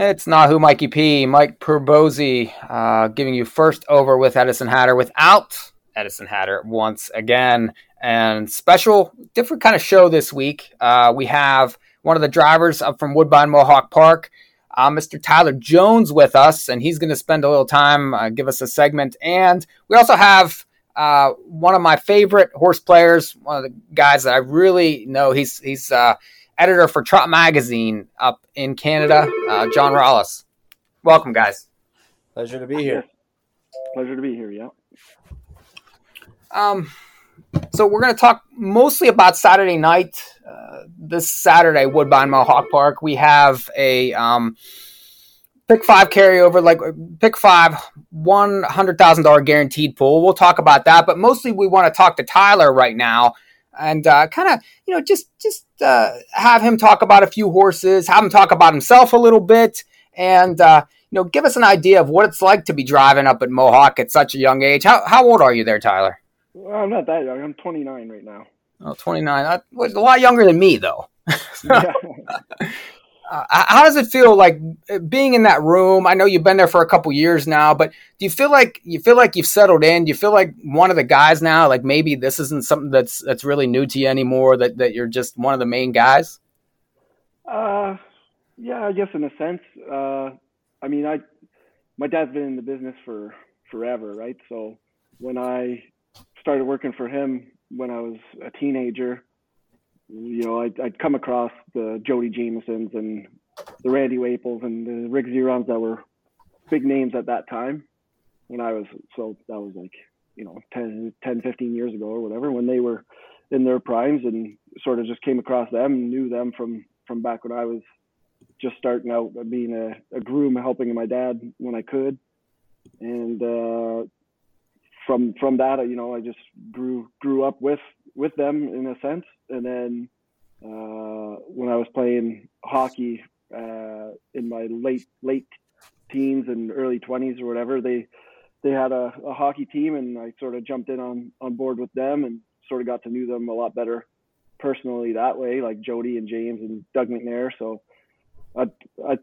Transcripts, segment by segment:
It's Nahu Mikey P, Mike Perbozzi, uh, giving you first over with Edison Hatter without Edison Hatter once again. And special, different kind of show this week. Uh, we have one of the drivers up from Woodbine Mohawk Park, uh, Mr. Tyler Jones, with us, and he's going to spend a little time, uh, give us a segment. And we also have uh, one of my favorite horse players, one of the guys that I really know. He's he's uh, editor for Trot Magazine up in Canada, uh, John Rollis. Welcome, guys. Pleasure to be here. Pleasure to be here. Yeah. Um, so we're going to talk mostly about Saturday night. Uh, this Saturday, Woodbine Mohawk Park, we have a um, pick five carryover, like pick five, one hundred thousand dollar guaranteed pool. We'll talk about that, but mostly we want to talk to Tyler right now and uh, kind of you know just just uh, have him talk about a few horses, have him talk about himself a little bit, and uh, you know give us an idea of what it's like to be driving up at Mohawk at such a young age. How how old are you there, Tyler? Well, I'm not that young. I'm 29 right now. Oh, 29. That was a lot younger than me, though. uh, how does it feel like uh, being in that room? I know you've been there for a couple years now, but do you feel like you feel like you've settled in? Do you feel like one of the guys now? Like maybe this isn't something that's that's really new to you anymore. That that you're just one of the main guys. Uh, yeah, I guess in a sense. Uh, I mean, I my dad's been in the business for forever, right? So when I started working for him when I was a teenager, you know, I'd, I'd come across the Jody Jamiesons and the Randy Waples and the Rick Zerons that were big names at that time when I was, so that was like, you know, 10, 10, 15 years ago or whatever, when they were in their primes and sort of just came across them, knew them from, from back when I was just starting out being a, a groom, helping my dad when I could. And, uh, from from that, you know, I just grew grew up with with them in a sense. And then uh, when I was playing hockey uh, in my late late teens and early twenties or whatever, they they had a, a, hockey team, and I sort of jumped in on on board with them and sort of got to know them a lot better personally that way, like Jody and James and Doug McNair. So I, I,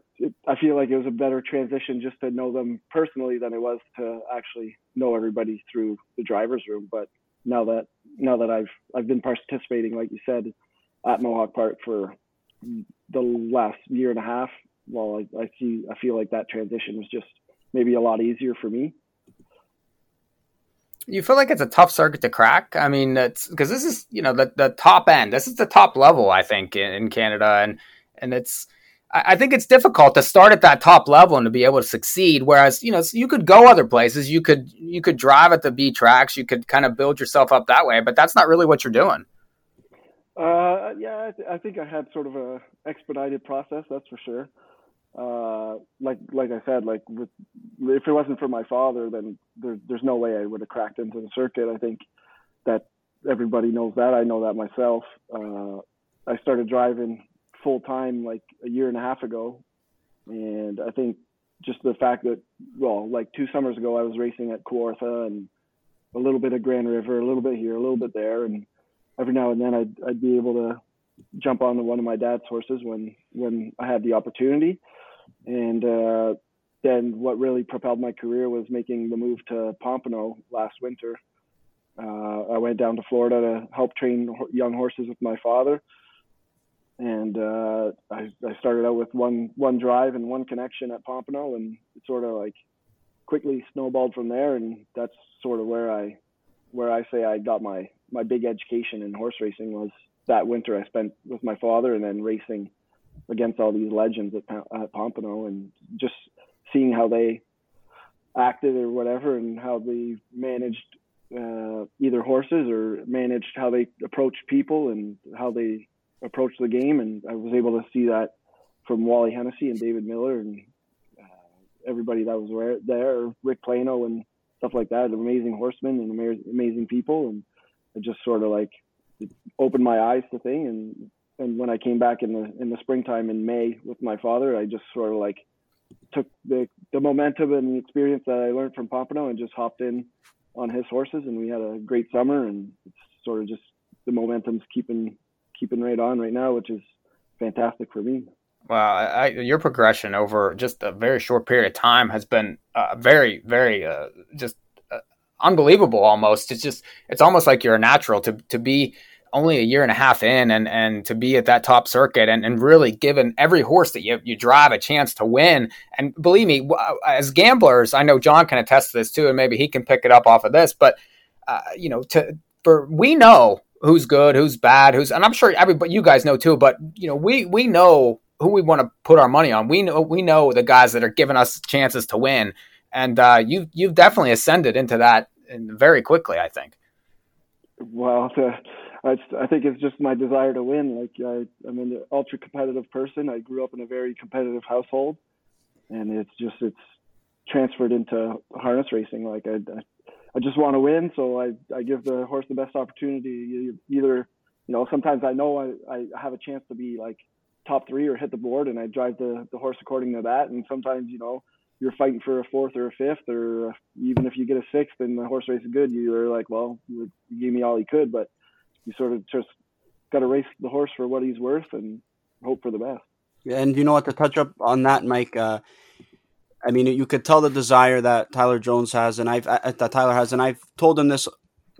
I feel like it was a better transition just to know them personally than it was to actually know everybody through the driver's room. But now that now that I've I've been participating, like you said, at Mohawk Park for the last year and a half, well, I, I see I feel like that transition was just maybe a lot easier for me. You feel like it's a tough circuit to crack. I mean, it's because this is you know the the top end. This is the top level, I think, in, in Canada, and and it's I think it's difficult to start at that top level and to be able to succeed. Whereas, you know, you could go other places. You could you could drive at the B tracks. You could kind of build yourself up that way. But that's not really what you're doing. Uh, yeah, I, th- I, think I had sort of a expedited process. That's for sure. Uh, like like I said, like with, if it wasn't for my father, then there, there's no way I would have cracked into the circuit. I think that everybody knows that. I know that myself. Uh, I started driving full time like a year and a half ago, and I think just the fact that well, like two summers ago, I was racing at Kawartha and a little bit of Grand River, a little bit here, a little bit there, and every now and then I'd I'd be able to jump on one of my dad's horses when when I had the opportunity, and uh, then what really propelled my career was making the move to Pompano last winter. Uh, I went down to Florida to help train young horses with my father, and uh, I, I started out with one one drive and one connection at Pompano, and it sort of like quickly snowballed from there, and that's sort of where I where I say I got my my big education in horse racing was that winter I spent with my father, and then racing against all these legends at, at Pompano, and just seeing how they acted or whatever, and how they managed uh, either horses or managed how they approached people and how they approach the game, and I was able to see that from Wally Hennessy and David Miller and uh, everybody that was there, Rick Plano and stuff like that. Amazing horsemen and amazing people, and it just sort of like opened my eyes to thing. And and when I came back in the in the springtime in May with my father, I just sort of like took the the momentum and the experience that I learned from Pompano and just hopped in on his horses, and we had a great summer. And it's sort of just the momentum's keeping keeping right on right now, which is fantastic for me. Well, I, your progression over just a very short period of time has been uh, very, very uh, just uh, unbelievable. Almost, it's just it's almost like you're a natural to to be only a year and a half in and and to be at that top circuit and, and really given every horse that you, you drive a chance to win and believe me as gamblers i know john can attest to this too and maybe he can pick it up off of this but uh, you know to for we know who's good who's bad who's and i'm sure everybody you guys know too but you know we we know who we want to put our money on we know we know the guys that are giving us chances to win and uh, you you've definitely ascended into that very quickly i think well I, I think it's just my desire to win. Like I, I'm an ultra competitive person. I grew up in a very competitive household, and it's just it's transferred into harness racing. Like I, I, I just want to win, so I, I give the horse the best opportunity. You, Either, you know, sometimes I know I, I have a chance to be like top three or hit the board, and I drive the the horse according to that. And sometimes, you know, you're fighting for a fourth or a fifth, or even if you get a sixth and the horse races good, you're like, well, you gave me all he could, but you sort of just got to race the horse for what he's worth and hope for the best. And you know what? To touch up on that, Mike. Uh, I mean, you could tell the desire that Tyler Jones has, and I've that Tyler has, and I've told him this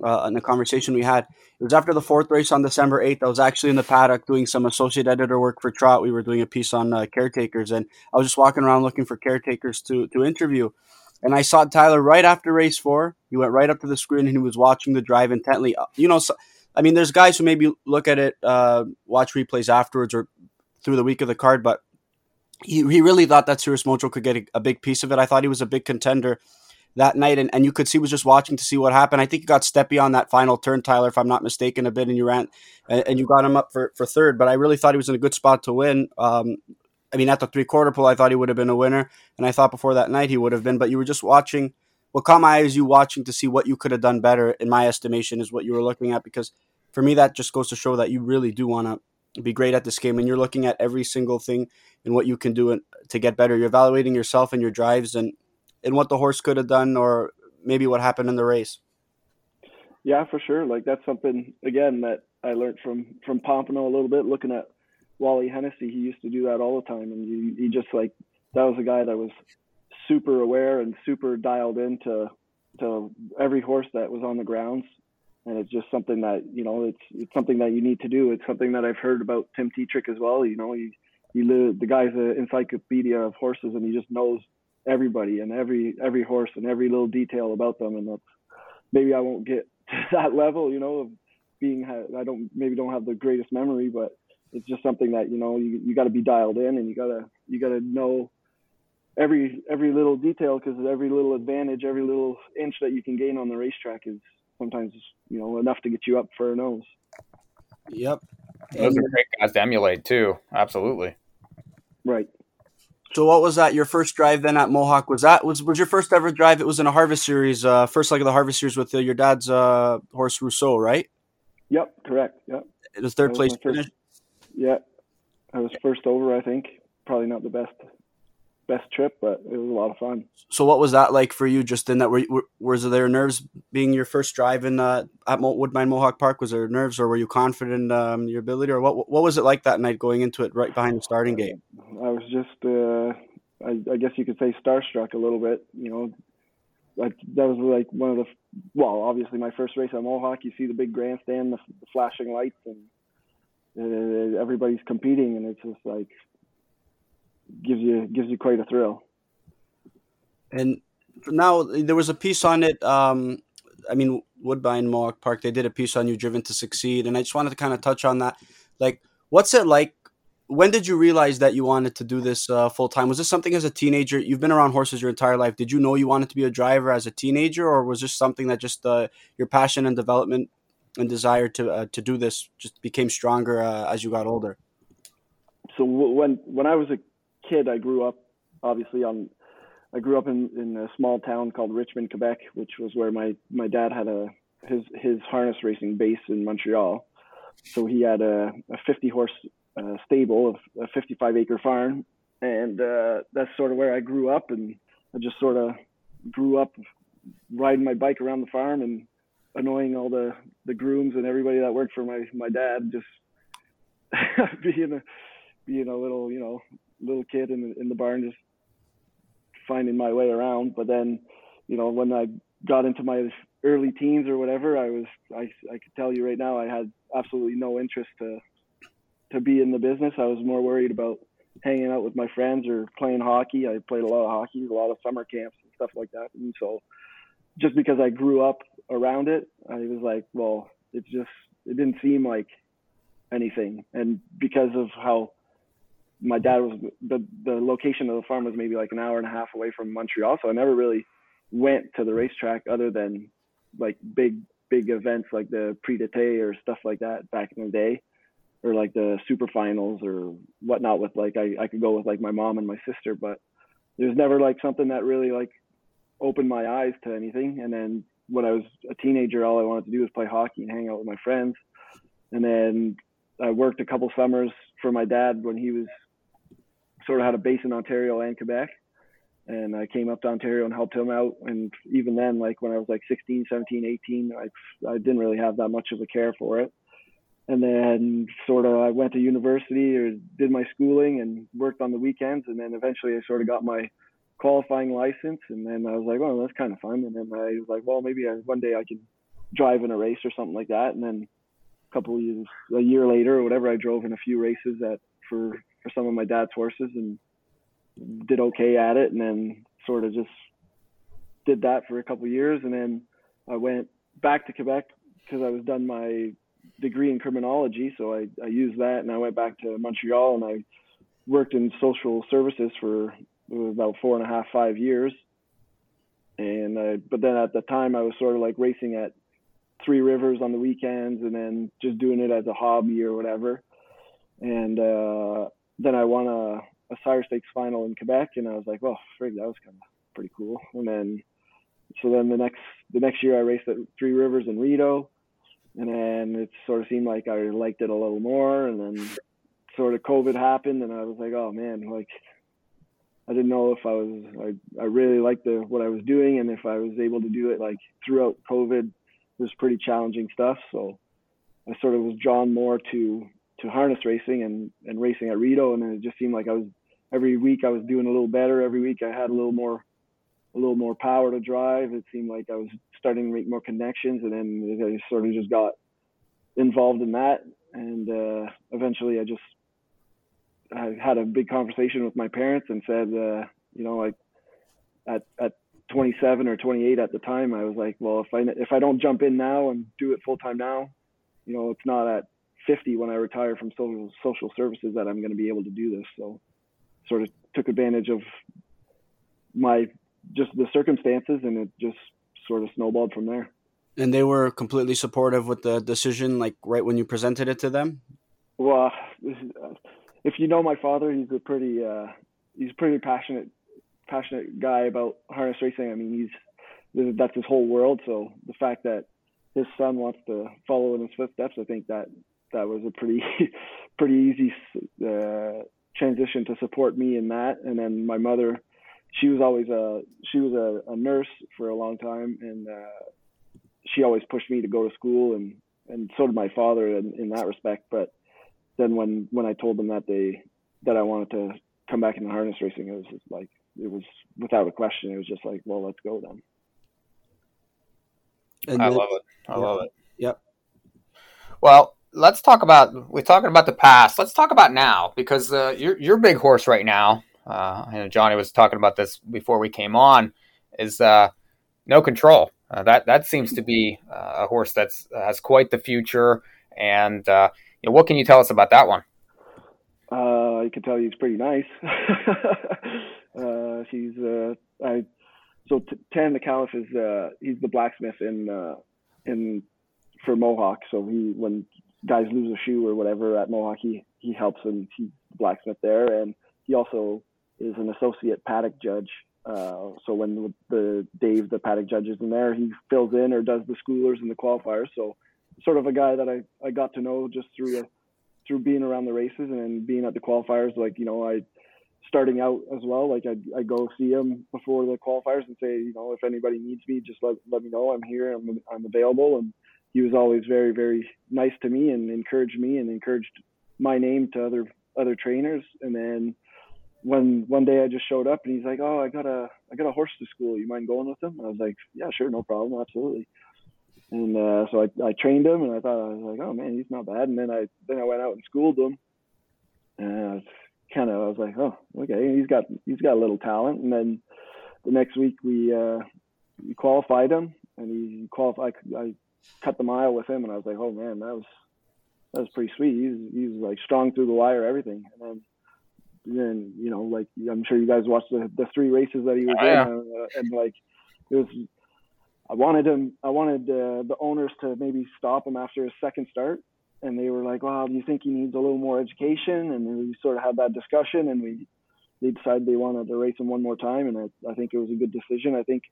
uh, in the conversation we had. It was after the fourth race on December eighth. I was actually in the paddock doing some associate editor work for Trot. We were doing a piece on uh, caretakers, and I was just walking around looking for caretakers to to interview. And I saw Tyler right after race four. He went right up to the screen and he was watching the drive intently. Uh, you know, so, I mean, there's guys who maybe look at it, uh, watch replays afterwards or through the week of the card, but he, he really thought that Cirrus Mojo could get a, a, big piece of it. I thought he was a big contender that night, and, and you could see was just watching to see what happened. I think you got steppy on that final turn, Tyler, if I'm not mistaken, a bit, and you ran and, and you got him up for, for third. But I really thought he was in a good spot to win. Um, I mean, at the three quarter pole, I thought he would have been a winner, and I thought before that night he would have been. But you were just watching. What caught my eye is you watching to see what you could have done better. In my estimation, is what you were looking at because for me, that just goes to show that you really do want to be great at this game, and you're looking at every single thing and what you can do to get better. You're evaluating yourself and your drives and and what the horse could have done, or maybe what happened in the race. Yeah, for sure. Like that's something again that I learned from from Pompano a little bit. Looking at Wally Hennessy, he used to do that all the time, and he, he just like that was a guy that was super aware and super dialed into to every horse that was on the grounds and it's just something that you know it's it's something that you need to do. It's something that I've heard about Tim Tetrick as well. You know, he he the guy's an encyclopedia of horses, and he just knows everybody and every every horse and every little detail about them. And that's maybe I won't get to that level, you know, of being I don't maybe don't have the greatest memory, but it's just something that you know you you got to be dialed in and you gotta you gotta know every every little detail because every little advantage, every little inch that you can gain on the racetrack is sometimes you know enough to get you up for a nose. Yep, those are great guys to emulate too. Absolutely. Right. So what was that? Your first drive then at Mohawk was that was was your first ever drive? It was in a Harvest Series, uh, first leg of the Harvest Series with uh, your dad's uh, horse Rousseau, right? Yep, correct. Yep. It was third place finish. Yeah, I was first over. I think probably not the best best trip, but it was a lot of fun. So, what was that like for you? Just in that, were, were was there nerves being your first drive in uh, at Woodbine Mohawk Park? Was there nerves, or were you confident in um, your ability, or what? What was it like that night going into it right behind the starting gate? I was just, uh, I, I, guess you could say, starstruck a little bit. You know, like that was like one of the, well, obviously my first race at Mohawk. You see the big grandstand, the, the flashing lights, and everybody's competing, and it's just like gives you gives you quite a thrill. And now there was a piece on it. Um, I mean, Woodbine Mohawk Park. They did a piece on you, driven to succeed, and I just wanted to kind of touch on that. Like, what's it like? When did you realize that you wanted to do this uh, full time? Was this something as a teenager? You've been around horses your entire life. Did you know you wanted to be a driver as a teenager, or was this something that just uh, your passion and development and desire to uh, to do this just became stronger uh, as you got older? So when when I was a kid, I grew up obviously on. I grew up in, in a small town called Richmond, Quebec, which was where my, my dad had a his his harness racing base in Montreal. So he had a, a 50 horse uh, stable, a 55 acre farm, and uh, that's sort of where I grew up. And I just sort of grew up riding my bike around the farm and annoying all the the grooms and everybody that worked for my my dad, just being a being a little, you know, little kid in the, in the barn, just finding my way around. But then, you know, when I got into my early teens or whatever, I was, I, I could tell you right now, I had absolutely no interest to, to be in the business. I was more worried about hanging out with my friends or playing hockey. I played a lot of hockey, a lot of summer camps and stuff like that. And so just because I grew up around it, I was like, well, it just, it didn't seem like anything. And because of how my dad was the the location of the farm was maybe like an hour and a half away from Montreal, so I never really went to the racetrack other than like big big events like the Prix d'été or stuff like that back in the day, or like the super finals or whatnot. With like I I could go with like my mom and my sister, but there's never like something that really like opened my eyes to anything. And then when I was a teenager, all I wanted to do was play hockey and hang out with my friends. And then I worked a couple summers for my dad when he was sort of had a base in Ontario and Quebec. And I came up to Ontario and helped him out. And even then, like when I was like 16, 17, 18, I, I didn't really have that much of a care for it. And then sort of I went to university or did my schooling and worked on the weekends. And then eventually I sort of got my qualifying license. And then I was like, oh, that's kind of fun. And then I was like, well, maybe I, one day I can drive in a race or something like that. And then a couple years, a year later or whatever, I drove in a few races at for for some of my dad's horses and did okay at it and then sort of just did that for a couple years. And then I went back to Quebec because I was done my degree in criminology. So I, I used that and I went back to Montreal and I worked in social services for about four and a half five years. And I, but then at the time I was sort of like racing at Three Rivers on the weekends and then just doing it as a hobby or whatever. And uh, then I won a, a Sire Stakes final in Quebec, and I was like, well, frig, that was kind of pretty cool. And then, so then the next the next year I raced at Three Rivers in Rideau, and then it sort of seemed like I liked it a little more. And then sort of COVID happened, and I was like, oh man, like I didn't know if I was I I really liked the what I was doing, and if I was able to do it like throughout COVID, it was pretty challenging stuff. So I sort of was drawn more to to harness racing and, and racing at Rideau, And it just seemed like I was every week I was doing a little better. Every week I had a little more, a little more power to drive. It seemed like I was starting to make more connections. And then I sort of just got involved in that. And uh, eventually I just, I had a big conversation with my parents and said, uh, you know, like at, at 27 or 28 at the time, I was like, well, if I, if I don't jump in now and do it full time now, you know, it's not at 50 when I retire from social social services that I'm going to be able to do this. So, sort of took advantage of my just the circumstances, and it just sort of snowballed from there. And they were completely supportive with the decision, like right when you presented it to them. Well, if you know my father, he's a pretty uh, he's a pretty passionate passionate guy about harness racing. I mean, he's that's his whole world. So the fact that his son wants to follow in his footsteps, I think that that was a pretty pretty easy uh, transition to support me in that. And then my mother, she was always a she was a, a nurse for a long time, and uh, she always pushed me to go to school, and and so did my father in, in that respect. But then when when I told them that they that I wanted to come back into harness racing, it was just like it was without a question. It was just like, well, let's go then. And I love it. I yeah. love it. Yep. Well, let's talk about we're talking about the past. Let's talk about now because uh, your your big horse right now. Uh, and Johnny was talking about this before we came on. Is uh, no control. Uh, that that seems to be uh, a horse that's has quite the future. And uh, you know, what can you tell us about that one? Uh, I can tell you it's pretty nice. she's I so t- Tan the Caliph is he's the blacksmith in in for Mohawk. So he when guys lose a shoe or whatever at Mohawk, he, he helps and he's blacksmith there. And he also is an associate paddock judge. Uh, so when the, the Dave, the paddock judge is in there, he fills in or does the schoolers and the qualifiers. So sort of a guy that I, I got to know just through, a, through being around the races and being at the qualifiers. Like, you know, I, starting out as well, like I, I go see him before the qualifiers and say, you know, if anybody needs me, just let, let me know. I'm here. I'm, I'm available. And, he was always very very nice to me and encouraged me and encouraged my name to other other trainers, and then one one day I just showed up and he's like, "Oh, I got a I got a horse to school. You mind going with him?" And I was like, "Yeah, sure, no problem, absolutely." And uh, so I, I trained him, and I thought I was like, "Oh man, he's not bad." And then I then I went out and schooled him, and I was kind of I was like, "Oh, okay, he's got he's got a little talent." And then the next week we uh, we qualified him, and he qualified. I cut the mile with him, and I was like, "Oh man, that was that was pretty sweet. He's he's like strong through the wire, everything." And then then you know, like I'm sure you guys watched the, the three races that he was oh, in, uh, and like it was. I wanted him. I wanted uh, the owners to maybe stop him after his second start, and they were like, "Well, do you think he needs a little more education?" And we sort of had that discussion, and we they decided they wanted to race him one more time, and I, I think it was a good decision. I think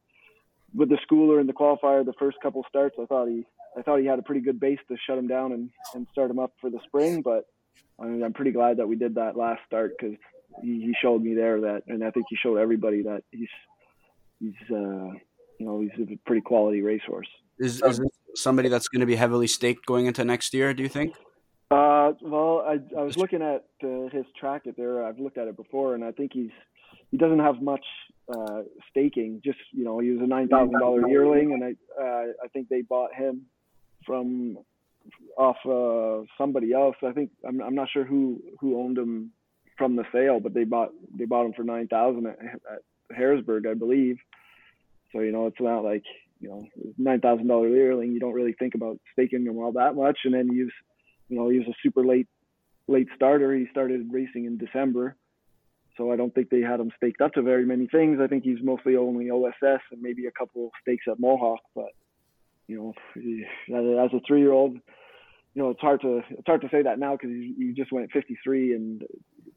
with the schooler and the qualifier, the first couple starts, I thought he I thought he had a pretty good base to shut him down and, and start him up for the spring, but I mean, I'm pretty glad that we did that last start because he, he showed me there that, and I think he showed everybody that he's he's uh, you know he's a pretty quality racehorse. Is, is somebody that's going to be heavily staked going into next year? Do you think? Uh, well, I I was looking at uh, his track it there. I've looked at it before, and I think he's he doesn't have much uh, staking. Just you know, he was a nine thousand dollar yearling, and I uh, I think they bought him from off uh, somebody else. I think I'm I'm not sure who who owned him from the sale, but they bought they bought him for nine thousand at, at Harrisburg, I believe. So you know, it's not like you know nine thousand dollar yearling. You don't really think about staking him all that much, and then he's you know he was a super late late starter. He started racing in December. So I don't think they had him staked up to very many things. I think he's mostly only OSS and maybe a couple of stakes at Mohawk. But you know, as a three-year-old, you know, it's hard to it's hard to say that now because you, just went 53 and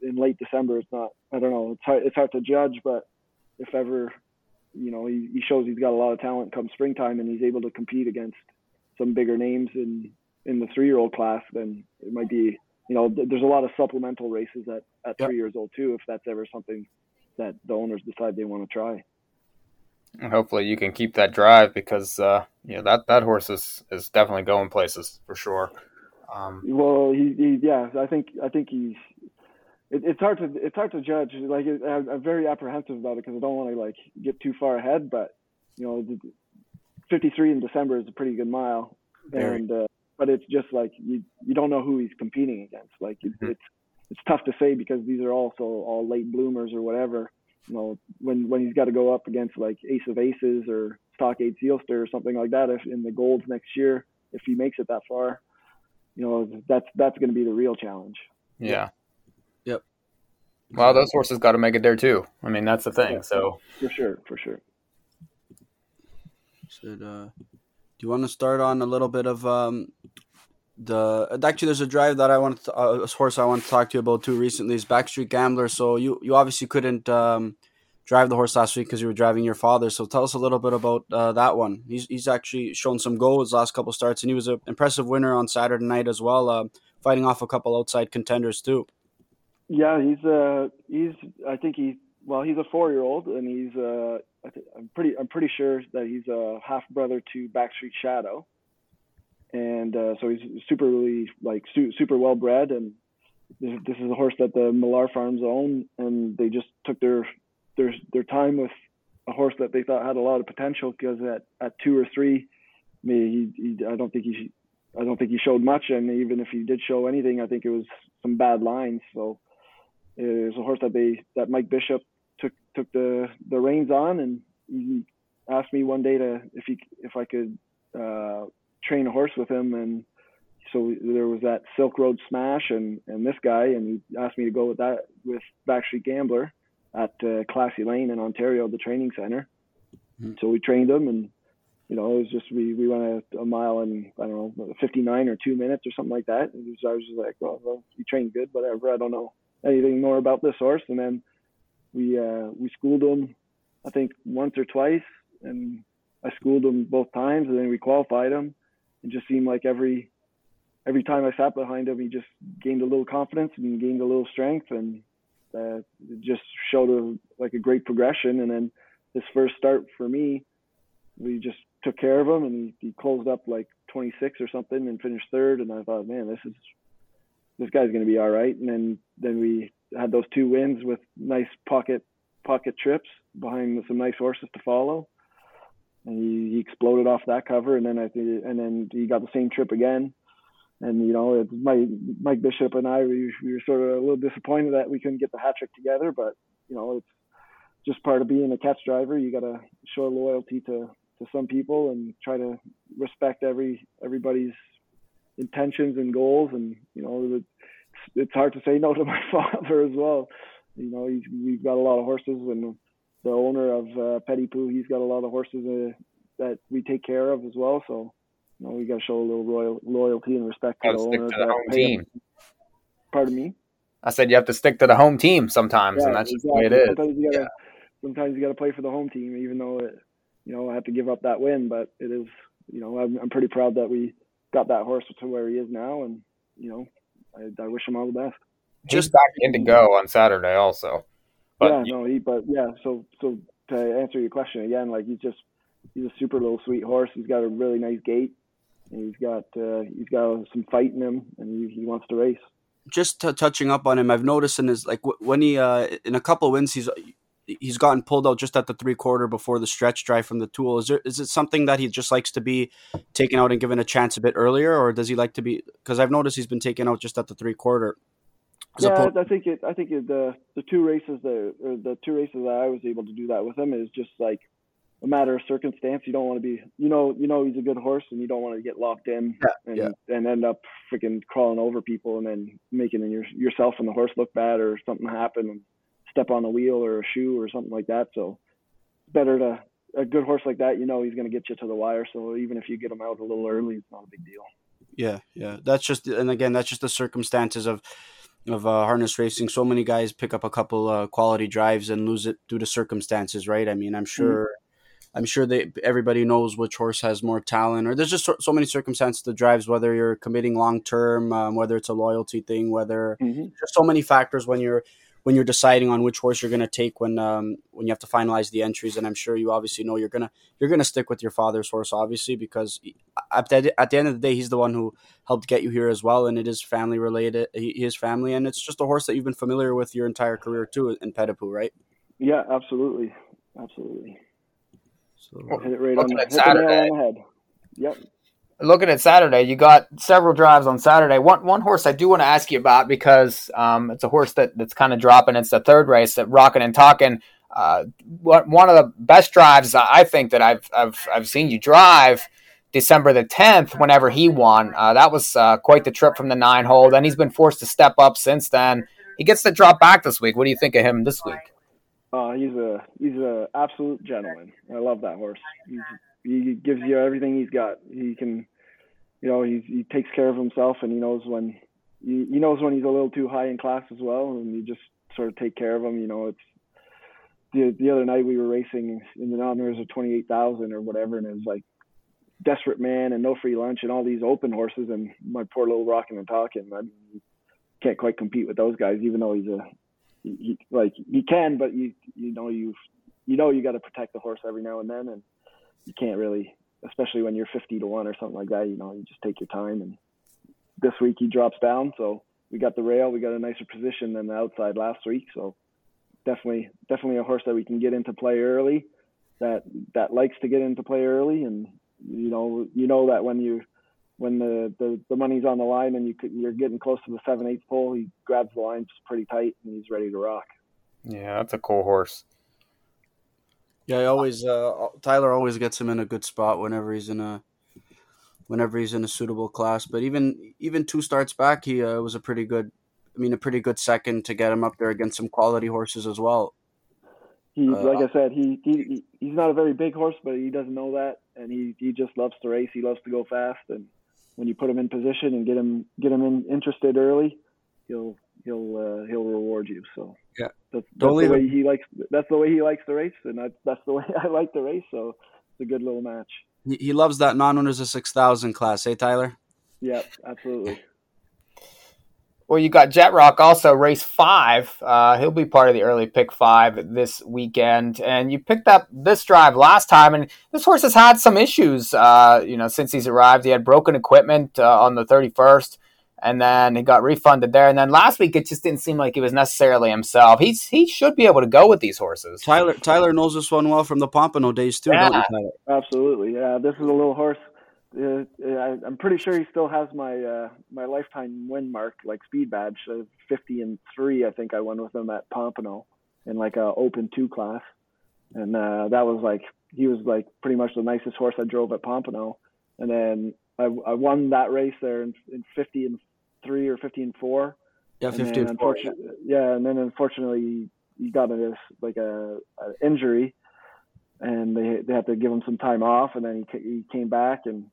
in late December. It's not. I don't know. It's hard. It's hard to judge. But if ever, you know, he, he shows he's got a lot of talent come springtime and he's able to compete against some bigger names in in the three-year-old class, then it might be. You know, there's a lot of supplemental races at at yep. three years old too. If that's ever something that the owners decide they want to try. And hopefully you can keep that drive because uh, you know that that horse is is definitely going places for sure. Um, well, he, he, yeah, I think I think he's. It, it's hard to it's hard to judge. Like I'm, I'm very apprehensive about it because I don't want to like get too far ahead. But you know, 53 in December is a pretty good mile, and uh, but it's just like you you don't know who he's competing against. Like it, mm-hmm. it's it's tough to say because these are also all late bloomers or whatever. You know, when when he's got to go up against like Ace of Aces or Stockade Sealster or something like that, if in the golds next year, if he makes it that far, you know that's that's going to be the real challenge. Yeah. Yep. Well, those horses got to make it there too. I mean, that's the thing. Yeah, so for sure, for sure. Should uh, do you want to start on a little bit of um the actually there's a drive that I want uh, a horse I want to talk to you about too recently is Backstreet Gambler. So you you obviously couldn't um drive the horse last week because you were driving your father. So tell us a little bit about uh, that one. He's he's actually shown some goals last couple starts, and he was an impressive winner on Saturday night as well, uh, fighting off a couple outside contenders too. Yeah, he's uh he's I think he well he's a four year old and he's uh I am pretty I'm pretty sure that he's a half brother to Backstreet Shadow, and uh, so he's super really like su- super well bred and. This, this is a horse that the Millar Farms own, and they just took their their their time with a horse that they thought had a lot of potential because at, at two or three, he, he, I don't think he I don't think he showed much, and even if he did show anything, I think it was some bad lines. So it was a horse that they that Mike Bishop took took the the reins on, and he asked me one day to if he if I could uh, train a horse with him, and so there was that Silk Road Smash and and this guy, and he asked me to go with that with Backstreet Gambler at uh, Classy Lane in Ontario, the training center. Mm-hmm. So we trained them, and you know, it was just we we went a, a, mile in I don't know 59 or two minutes or something like that. And was, I was just like, well, well, you trained good, whatever. I don't know anything more about this horse. And then we uh, we schooled him, I think once or twice, and I schooled him both times, and then we qualified him. It just seemed like every every time I sat behind him, he just gained a little confidence and gained a little strength, and uh, just showed a, like a great progression. And then his first start for me, we just took care of him, and he, he closed up like 26 or something and finished third. And I thought, man, this is this guy's going to be all right. And then then we had those two wins with nice pocket pocket trips behind some nice horses to follow. And he, he exploded off that cover, and then I think, and then he got the same trip again. And you know, Mike, Mike Bishop and I, we, we were sort of a little disappointed that we couldn't get the hat trick together, but you know, it's just part of being a catch driver. You got to show loyalty to to some people and try to respect every everybody's intentions and goals. And you know, it's, it's hard to say no to my father as well. You know, he's, we've got a lot of horses, and the owner of uh, Petit Pou, he's got a lot of horses uh, that we take care of as well. So, you know, we got to show a little royal loyalty and respect to the owner. To the home team. Pardon me. I said you have to stick to the home team sometimes, yeah, and that's exactly. just the way it is. Sometimes you gotta, yeah. sometimes you got to play for the home team, even though it, you know, I have to give up that win. But it is, you know, I'm, I'm pretty proud that we got that horse to where he is now, and you know, I, I wish him all the best. Just back in to go on Saturday, also. But, yeah, no, he. But yeah, so so to answer your question again, like he's just he's a super little sweet horse. He's got a really nice gait, and he's got uh, he's got some fight in him, and he, he wants to race. Just touching up on him, I've noticed in his like when he uh, in a couple of wins, he's he's gotten pulled out just at the three quarter before the stretch drive from the tool. Is there is it something that he just likes to be taken out and given a chance a bit earlier, or does he like to be? Because I've noticed he's been taken out just at the three quarter. Yeah, I think it. I think it, the the two races the the two races that I was able to do that with him is just like a matter of circumstance. You don't want to be, you know, you know he's a good horse, and you don't want to get locked in and yeah. and end up freaking crawling over people and then making your, yourself and the horse look bad or something happen step on a wheel or a shoe or something like that. So it's better to a good horse like that. You know he's going to get you to the wire. So even if you get him out a little early, it's not a big deal. Yeah, yeah. That's just and again, that's just the circumstances of of uh, harness racing. So many guys pick up a couple uh, quality drives and lose it due to circumstances, right? I mean, I'm mm-hmm. sure. Mm-hmm. I'm sure they everybody knows which horse has more talent, or there's just so, so many circumstances to drives. Whether you're committing long term, um, whether it's a loyalty thing, whether mm-hmm. there's so many factors when you're when you're deciding on which horse you're going to take when um, when you have to finalize the entries. And I'm sure you obviously know you're gonna you're gonna stick with your father's horse, obviously, because at the, at the end of the day, he's the one who helped get you here as well, and it is family related. His family, and it's just a horse that you've been familiar with your entire career too in Petit right? Yeah, absolutely, absolutely. So, hit it right on, the, hit the nail on the head. Yep looking at Saturday, you got several drives on Saturday. One one horse I do want to ask you about because um, it's a horse that, that's kind of dropping. It's the third race that Rocking and Talking. Uh, one of the best drives I think that I've I've I've seen you drive. December the 10th, whenever he won, uh, that was uh, quite the trip from the nine hole. Then he's been forced to step up since then. He gets to drop back this week. What do you think of him this week? Uh, he's a he's a absolute gentleman. I love that horse. He's he gives you everything he's got. He can, you know, he he takes care of himself, and he knows when he, he knows when he's a little too high in class as well, and you just sort of take care of him. You know, it's the the other night we were racing in the honors of twenty eight thousand or whatever, and it was like desperate man and no free lunch and all these open horses, and my poor little rocking and talking. I can't quite compete with those guys, even though he's a he, he like he can, but you you know you you know you got to protect the horse every now and then, and you can't really, especially when you're 50 to one or something like that. You know, you just take your time. And this week he drops down, so we got the rail. We got a nicer position than the outside last week. So definitely, definitely a horse that we can get into play early. That that likes to get into play early, and you know, you know that when you when the, the, the money's on the line and you could, you're getting close to the seven eighth pole, he grabs the line just pretty tight and he's ready to rock. Yeah, that's a cool horse. Yeah, I always uh, Tyler always gets him in a good spot whenever he's in a whenever he's in a suitable class. But even even two starts back, he uh, was a pretty good. I mean, a pretty good second to get him up there against some quality horses as well. He, uh, like I said, he, he he's not a very big horse, but he doesn't know that, and he he just loves to race. He loves to go fast, and when you put him in position and get him get him in, interested early, he'll he'll uh, he'll reward you. So yeah, that's, that's the way he likes. That's the way he likes to race, and that's that's the way I like the race. So it's a good little match. He loves that non-owners of six thousand class, hey Tyler? Yeah, absolutely. Well, you got Jet Rock also race five. Uh, he'll be part of the early pick five this weekend. And you picked up this drive last time, and this horse has had some issues. Uh, you know, since he's arrived, he had broken equipment uh, on the thirty first and then he got refunded there. And then last week, it just didn't seem like he was necessarily himself. He's he should be able to go with these horses. Tyler Tyler knows this one well from the Pompano days too. Yeah. Absolutely, yeah. This is a little horse. Uh, I'm pretty sure he still has my uh, my lifetime win mark, like speed badge, uh, 50 and three. I think I won with him at Pompano in like a Open two class, and uh, that was like he was like pretty much the nicest horse I drove at Pompano. And then I, I won that race there in, in 50 and three or 50 and four. Yeah, 50 and, and four. Yeah. yeah. and then unfortunately he got a like a, a, injury, and they they had to give him some time off, and then he he came back, and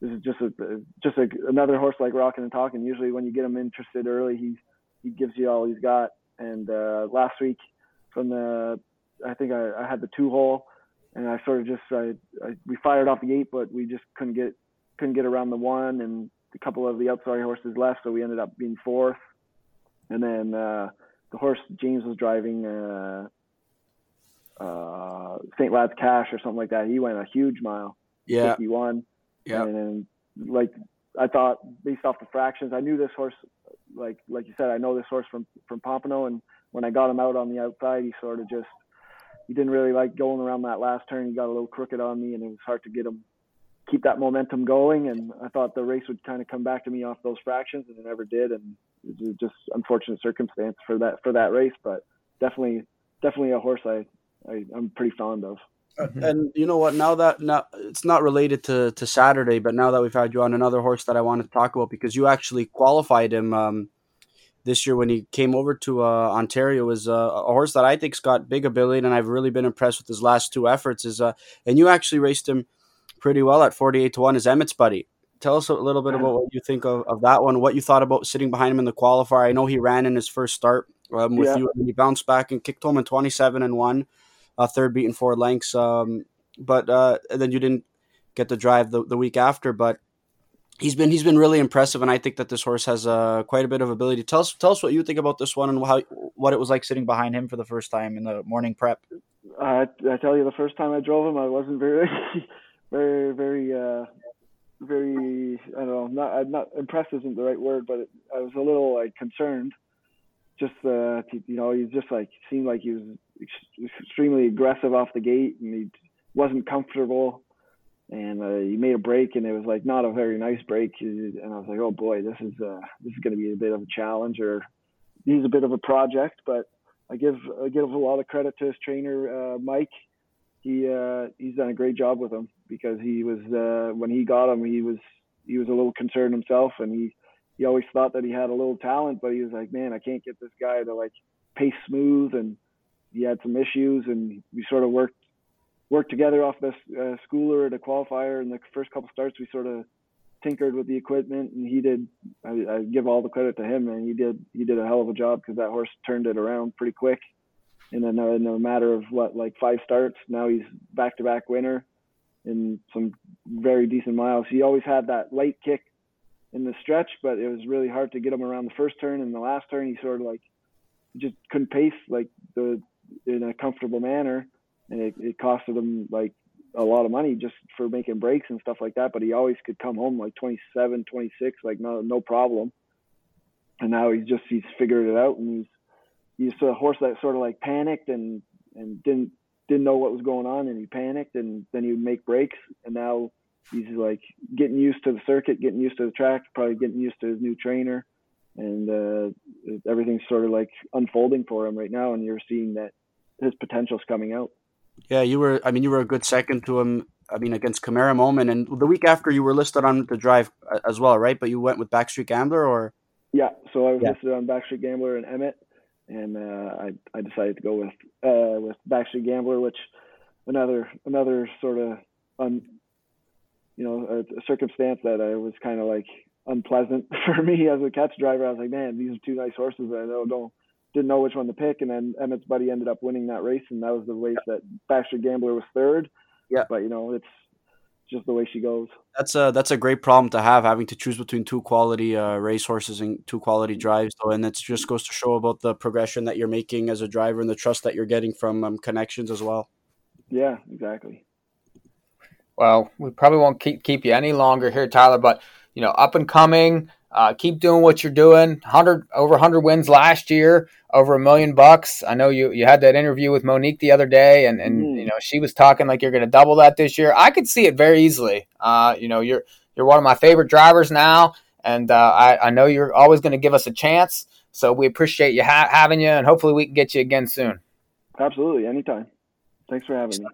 this is just a just a, another horse like Rocking and Talking. Usually when you get him interested early, he he gives you all he's got. And uh, last week from the I think I, I had the two hole, and I sort of just I, I we fired off the eight, but we just couldn't get couldn't get around the one, and a couple of the outside horses left, so we ended up being fourth. And then uh, the horse James was driving uh, uh, St. Lad's Cash or something like that. He went a huge mile, yeah, 51. Yeah, and then, like I thought, based off the fractions, I knew this horse. Like like you said, I know this horse from from Pompano, and when I got him out on the outside, he sort of just he didn't really like going around that last turn. He got a little crooked on me, and it was hard to get him keep that momentum going. And I thought the race would kind of come back to me off those fractions, and it never did. And it was just unfortunate circumstance for that for that race, but definitely definitely a horse I, I am pretty fond of. Mm-hmm. And you know what? Now that now it's not related to to Saturday, but now that we've had you on another horse that I wanted to talk about because you actually qualified him. Um, this year when he came over to uh, Ontario was uh, a horse that I think's got big ability, and I've really been impressed with his last two efforts. Is uh, and you actually raced him pretty well at forty eight to one. Is Emmett's buddy? Tell us a little bit about what you think of, of that one. What you thought about sitting behind him in the qualifier. I know he ran in his first start um, with yeah. you, and he bounced back and kicked home in twenty seven and one, uh, third beaten four lengths. Um, but uh, then you didn't get the drive the, the week after, but he's been he's been really impressive, and I think that this horse has uh, quite a bit of ability. Tell us tell us what you think about this one and how what it was like sitting behind him for the first time in the morning prep. Uh, I tell you, the first time I drove him, I wasn't very, very, very, uh, very. I don't know. Not not impressed isn't the right word, but it, I was a little like concerned. Just uh, you know, he just like seemed like he was ex- extremely aggressive off the gate, and he wasn't comfortable and uh, he made a break, and it was like not a very nice break. And I was like, oh boy, this is uh, this is going to be a bit of a challenge, or he's a bit of a project. But I give I give a lot of credit to his trainer, uh, Mike. He uh, he's done a great job with him because he was uh, when he got him, he was he was a little concerned himself, and he he always thought that he had a little talent, but he was like, man, I can't get this guy to like pace smooth, and he had some issues, and we sort of worked worked together off this uh, schooler at a qualifier. and the first couple starts, we sort of tinkered with the equipment, and he did. I, I give all the credit to him, and he did. He did a hell of a job because that horse turned it around pretty quick. And then uh, in a matter of what, like five starts, now he's back-to-back winner in some very decent miles. He always had that light kick in the stretch, but it was really hard to get him around the first turn and the last turn. He sort of like just couldn't pace like the in a comfortable manner and it, it costed him like a lot of money just for making breaks and stuff like that. But he always could come home like 27, 26, like no no problem. And now he's just he's figured it out, and he's he's a horse that sort of like panicked and and didn't didn't know what was going on, and he panicked, and then he would make breaks, and now he's like getting used to the circuit, getting used to the track, probably getting used to his new trainer, and uh, everything's sort of like unfolding for him right now, and you're seeing that his potential's coming out. Yeah, you were. I mean, you were a good second to him. I mean, against Camara Moment, and the week after you were listed on the drive uh, as well, right? But you went with Backstreet Gambler, or yeah. So I was yeah. listed on Backstreet Gambler and Emmett, and uh, I I decided to go with uh, with Backstreet Gambler, which another another sort of un, you know a, a circumstance that I was kind of like unpleasant for me as a catch driver. I was like, man, these are two nice horses. I know don't didn't know which one to pick, and then Emmett's buddy ended up winning that race, and that was the race that Backstreet Gambler was third. Yeah, but you know it's just the way she goes. That's a that's a great problem to have, having to choose between two quality uh, racehorses and two quality drives, though, and it just goes to show about the progression that you're making as a driver and the trust that you're getting from um, connections as well. Yeah, exactly. Well, we probably won't keep keep you any longer here, Tyler, but you know, up and coming Uh, keep doing what you're doing. Hundred over hundred wins last year, over a million bucks. I know you you had that interview with Monique the other day, and and mm. you know she was talking like you're going to double that this year. I could see it very easily. Uh, you know, you're you're one of my favorite drivers now, and uh, I I know you're always going to give us a chance. So we appreciate you ha- having you, and hopefully we can get you again soon. Absolutely, anytime. Thanks for having me.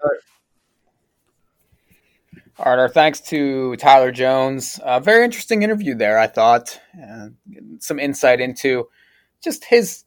All right, our thanks to Tyler Jones. Uh, very interesting interview there, I thought. Uh, some insight into just his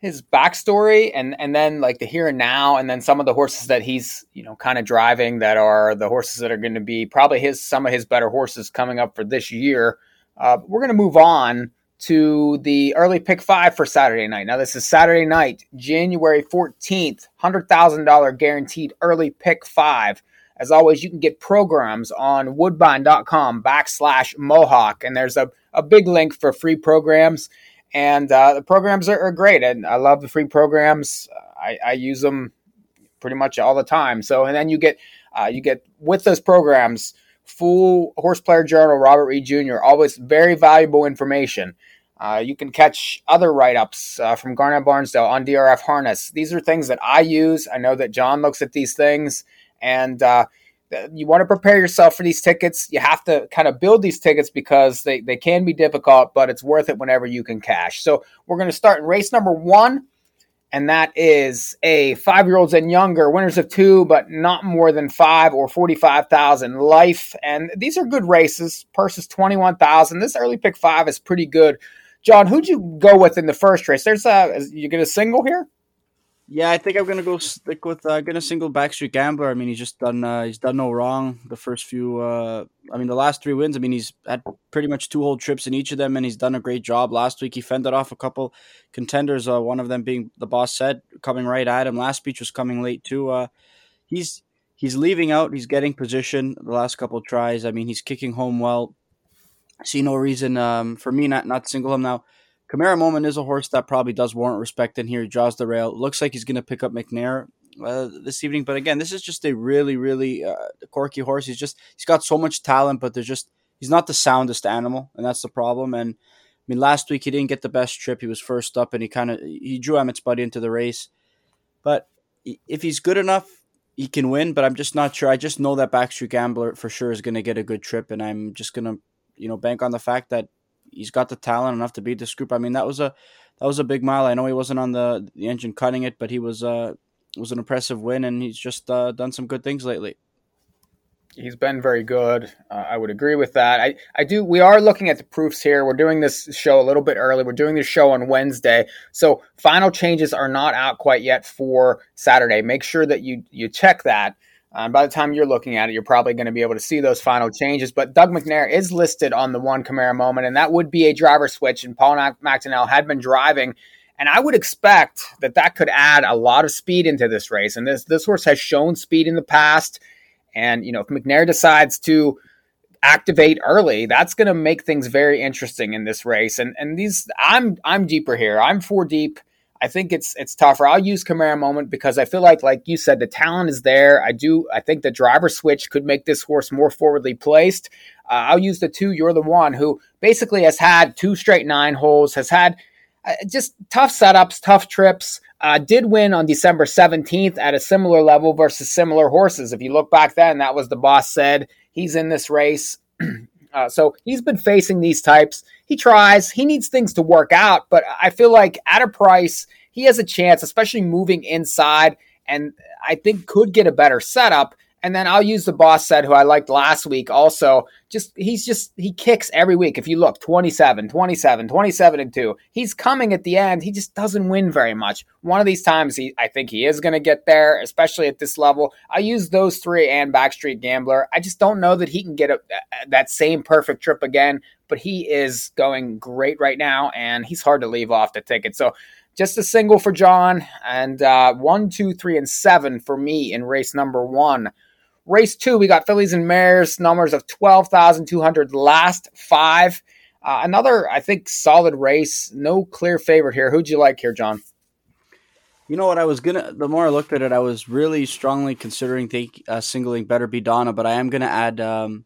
his backstory and and then like the here and now and then some of the horses that he's you know kind of driving that are the horses that are going to be probably his some of his better horses coming up for this year. Uh, we're going to move on to the early pick five for Saturday night. Now, this is Saturday night, January 14th, $100,000 guaranteed early pick five. As always, you can get programs on woodbine.com backslash mohawk, and there's a, a big link for free programs. And uh, the programs are, are, great, and I love the free programs. I, I, use them pretty much all the time. So, and then you get uh, you get with those programs full horse player journal, Robert Reed Jr. Always very valuable information. Uh, you can catch other write ups uh, from Garnet Barnsdale on DRF Harness. These are things that I use. I know that John looks at these things, and uh, you want to prepare yourself for these tickets. You have to kind of build these tickets because they, they can be difficult, but it's worth it whenever you can cash. So we're going to start in race number one, and that is a five year olds and younger, winners of two, but not more than five or 45,000 life. And these are good races. Purse is 21,000. This early pick five is pretty good John, who'd you go with in the first race? There's a you get a single here. Yeah, I think I'm gonna go stick with uh, gonna single Backstreet Gambler. I mean, he's just done uh, he's done no wrong. The first few, uh, I mean, the last three wins. I mean, he's had pretty much two whole trips in each of them, and he's done a great job. Last week, he fended off a couple contenders. Uh, one of them being the boss said coming right at him. Last speech was coming late too. Uh, he's he's leaving out. He's getting position the last couple tries. I mean, he's kicking home well see no reason um, for me not not single him now. Camara Moment is a horse that probably does warrant respect in here. He draws the rail. Looks like he's going to pick up McNair uh, this evening, but again, this is just a really, really uh, quirky horse. He's just he's got so much talent, but there's just he's not the soundest animal, and that's the problem. And I mean, last week he didn't get the best trip. He was first up, and he kind of he drew Emmett's buddy into the race. But if he's good enough, he can win. But I'm just not sure. I just know that Backstreet Gambler for sure is going to get a good trip, and I'm just going to you know bank on the fact that he's got the talent enough to beat this group. I mean, that was a that was a big mile. I know he wasn't on the the engine cutting it, but he was uh was an impressive win, and he's just uh, done some good things lately. He's been very good. Uh, I would agree with that. I, I do. We are looking at the proofs here. We're doing this show a little bit early. We're doing this show on Wednesday, so final changes are not out quite yet for Saturday. Make sure that you you check that. Uh, by the time you're looking at it, you're probably going to be able to see those final changes. But Doug McNair is listed on the one Camara moment, and that would be a driver switch. And Paul MacDonell had been driving, and I would expect that that could add a lot of speed into this race. And this this horse has shown speed in the past, and you know if McNair decides to activate early, that's going to make things very interesting in this race. And and these, I'm I'm deeper here. I'm four deep. I think it's it's tougher. I'll use Camara moment because I feel like, like you said, the talent is there. I do. I think the driver switch could make this horse more forwardly placed. Uh, I'll use the two. You're the one who basically has had two straight nine holes, has had uh, just tough setups, tough trips. Uh, did win on December 17th at a similar level versus similar horses. If you look back then, that was the boss said he's in this race. Uh, so he's been facing these types. He tries. He needs things to work out, but I feel like at a price, he has a chance, especially moving inside, and I think could get a better setup. And then I'll use the boss set who I liked last week also. Just he's just he kicks every week. If you look 27, 27, 27 and 2. He's coming at the end. He just doesn't win very much. One of these times he I think he is going to get there, especially at this level. I use those 3 and Backstreet Gambler. I just don't know that he can get a, that same perfect trip again, but he is going great right now and he's hard to leave off the ticket. So just a single for John, and uh, one, two, three, and seven for me in race number one. Race two, we got fillies and mares, numbers of 12,200 last five. Uh, another, I think, solid race. No clear favorite here. Who'd you like here, John? You know what? I was gonna. The more I looked at it, I was really strongly considering take, uh, singling Better Be Donna, but I am gonna add um,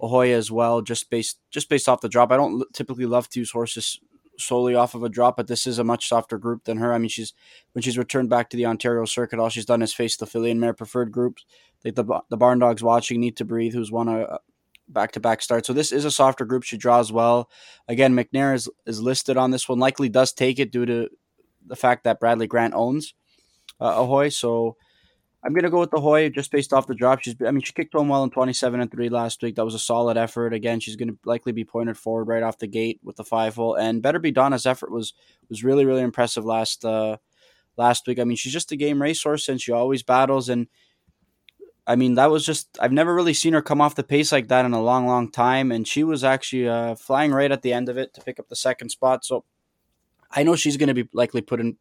Ahoy as well, just based just based off the drop. I don't typically love to use horses solely off of a drop, but this is a much softer group than her. I mean, she's when she's returned back to the Ontario circuit, all she's done is face the filly and mare preferred groups. Like the the barn dogs watching need to breathe, who's won a back to back start. So this is a softer group. She draws well. Again, McNair is is listed on this one. Likely does take it due to the fact that Bradley Grant owns uh, Ahoy. So I'm gonna go with the Hoy just based off the drop. She's, I mean, she kicked home well in 27 and three last week. That was a solid effort. Again, she's gonna likely be pointed forward right off the gate with the five hole. And better be Donna's effort was was really really impressive last uh, last week. I mean, she's just a game racehorse and she always battles. And I mean, that was just I've never really seen her come off the pace like that in a long long time. And she was actually uh, flying right at the end of it to pick up the second spot. So I know she's gonna be likely put in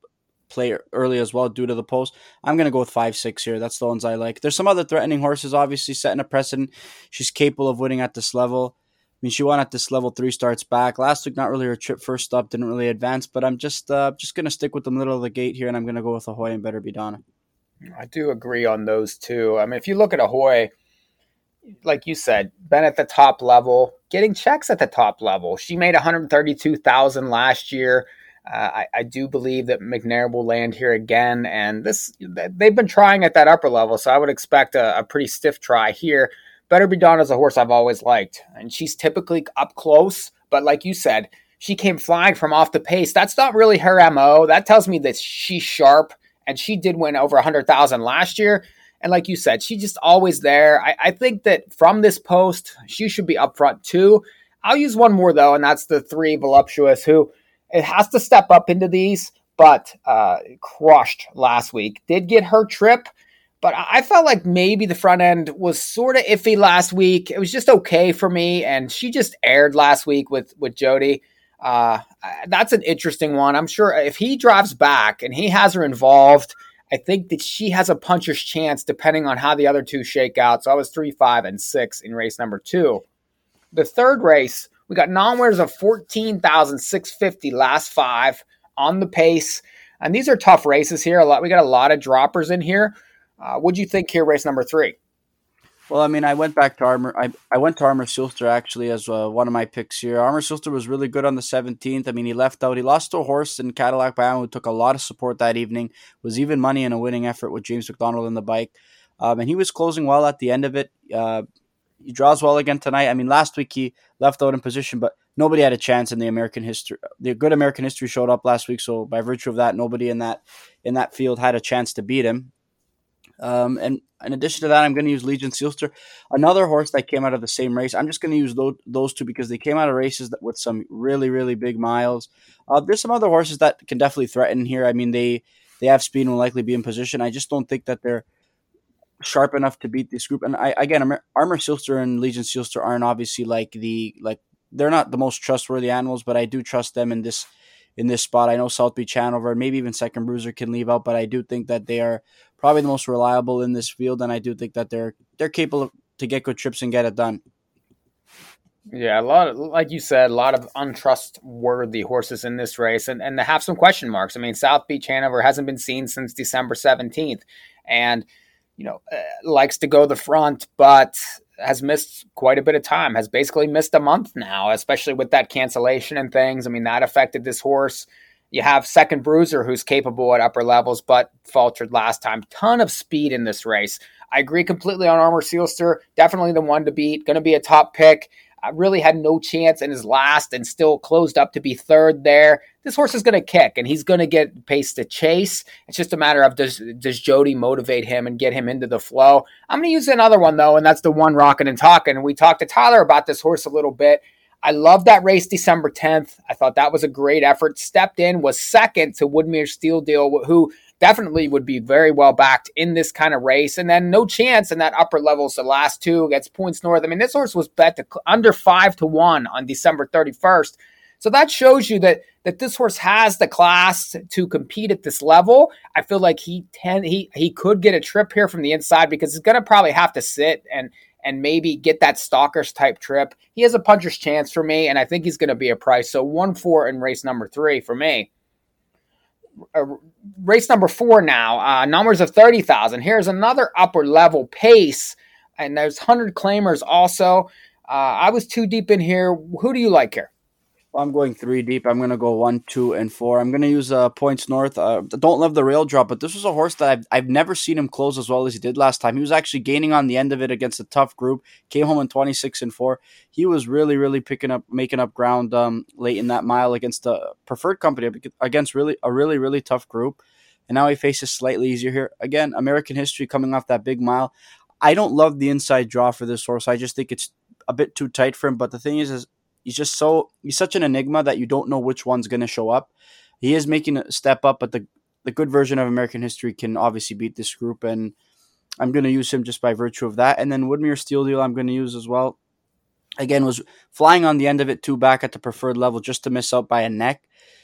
play early as well due to the post. I'm going to go with five six here. That's the ones I like. There's some other threatening horses, obviously setting a precedent. She's capable of winning at this level. I mean, she won at this level three starts back last week. Not really her trip first up, didn't really advance. But I'm just uh, just going to stick with the middle of the gate here, and I'm going to go with Ahoy and Better Be Donna. I do agree on those two. I mean, if you look at Ahoy, like you said, been at the top level, getting checks at the top level. She made 132,000 last year. Uh, I, I, do believe that McNair will land here again, and this they've been trying at that upper level, so I would expect a, a pretty stiff try here. Better Be Donna is a horse I've always liked, and she's typically up close, but like you said, she came flying from off the pace. That's not really her mo. That tells me that she's sharp, and she did win over hundred thousand last year. And like you said, she's just always there. I, I think that from this post, she should be up front too. I'll use one more though, and that's the three voluptuous who it has to step up into these, but uh, crushed last week. Did get her trip, but I felt like maybe the front end was sort of iffy last week. It was just okay for me, and she just aired last week with with Jody. Uh, that's an interesting one. I'm sure if he drives back and he has her involved, I think that she has a puncher's chance depending on how the other two shake out. So I was three, five, and six in race number two. The third race we got non-winners of 14,650 last five on the pace. And these are tough races here. A lot we got a lot of droppers in here. Uh, what'd you think here, race number three? Well, I mean, I went back to Armor. I, I went to Armor Seelster actually as uh, one of my picks here. Armor Seelster was really good on the 17th. I mean, he left out. He lost to a horse in Cadillac Bayama who took a lot of support that evening. Was even money in a winning effort with James MacDonald in the bike. Um, and he was closing well at the end of it. Uh, he draws well again tonight. I mean, last week he left out in position, but nobody had a chance in the American history. The good American history showed up last week, so by virtue of that, nobody in that in that field had a chance to beat him. Um, and in addition to that, I'm going to use Legion Seelster, another horse that came out of the same race. I'm just going to use those, those two because they came out of races that, with some really, really big miles. Uh, there's some other horses that can definitely threaten here. I mean, they they have speed and will likely be in position. I just don't think that they're sharp enough to beat this group. And I again, Armor Seelster and Legion Seelster aren't obviously like the like they're not the most trustworthy animals, but I do trust them in this in this spot. I know South Beach Hanover, maybe even Second Bruiser can leave out, but I do think that they are probably the most reliable in this field, and I do think that they're they're capable to get good trips and get it done. Yeah, a lot of, like you said, a lot of untrustworthy horses in this race, and and they have some question marks. I mean, South Beach Hanover hasn't been seen since December seventeenth, and you know, uh, likes to go the front, but has missed quite a bit of time, has basically missed a month now, especially with that cancellation and things. I mean, that affected this horse. You have second bruiser who's capable at upper levels, but faltered last time. Ton of speed in this race. I agree completely on Armor Seelster. Definitely the one to beat. Going to be a top pick I really had no chance in his last and still closed up to be third there. This horse is going to kick and he's going to get pace to chase. It's just a matter of does does Jody motivate him and get him into the flow. I'm going to use another one though, and that's the one rocking and talking. We talked to Tyler about this horse a little bit. I love that race December 10th. I thought that was a great effort. Stepped in, was second to Woodmere Steel Deal, who definitely would be very well backed in this kind of race. And then no chance in that upper levels, the last two gets points north. I mean, this horse was bet to under five to one on December 31st. So that shows you that that this horse has the class to compete at this level. I feel like he ten he he could get a trip here from the inside because he's going to probably have to sit and and maybe get that stalkers type trip. He has a puncher's chance for me, and I think he's going to be a price. So one four in race number three for me uh, race number four now, uh, numbers of 30,000. Here's another upper level pace, and there's 100 claimers also. Uh, I was too deep in here. Who do you like here? I'm going three deep. I'm going to go one, two, and four. I'm going to use uh, points north. Uh, don't love the rail drop, but this was a horse that I've, I've never seen him close as well as he did last time. He was actually gaining on the end of it against a tough group. Came home in 26 and four. He was really, really picking up, making up ground um, late in that mile against the preferred company against really a really, really tough group. And now he faces slightly easier here. Again, American history coming off that big mile. I don't love the inside draw for this horse. I just think it's a bit too tight for him. But the thing is, is he's just so he's such an enigma that you don't know which one's going to show up. He is making a step up, but the the good version of American history can obviously beat this group, and I'm going to use him just by virtue of that. And then Woodmere Steel Deal, I'm going to use as well. Again, was flying on the end of it too back at the preferred level just to miss out by a neck.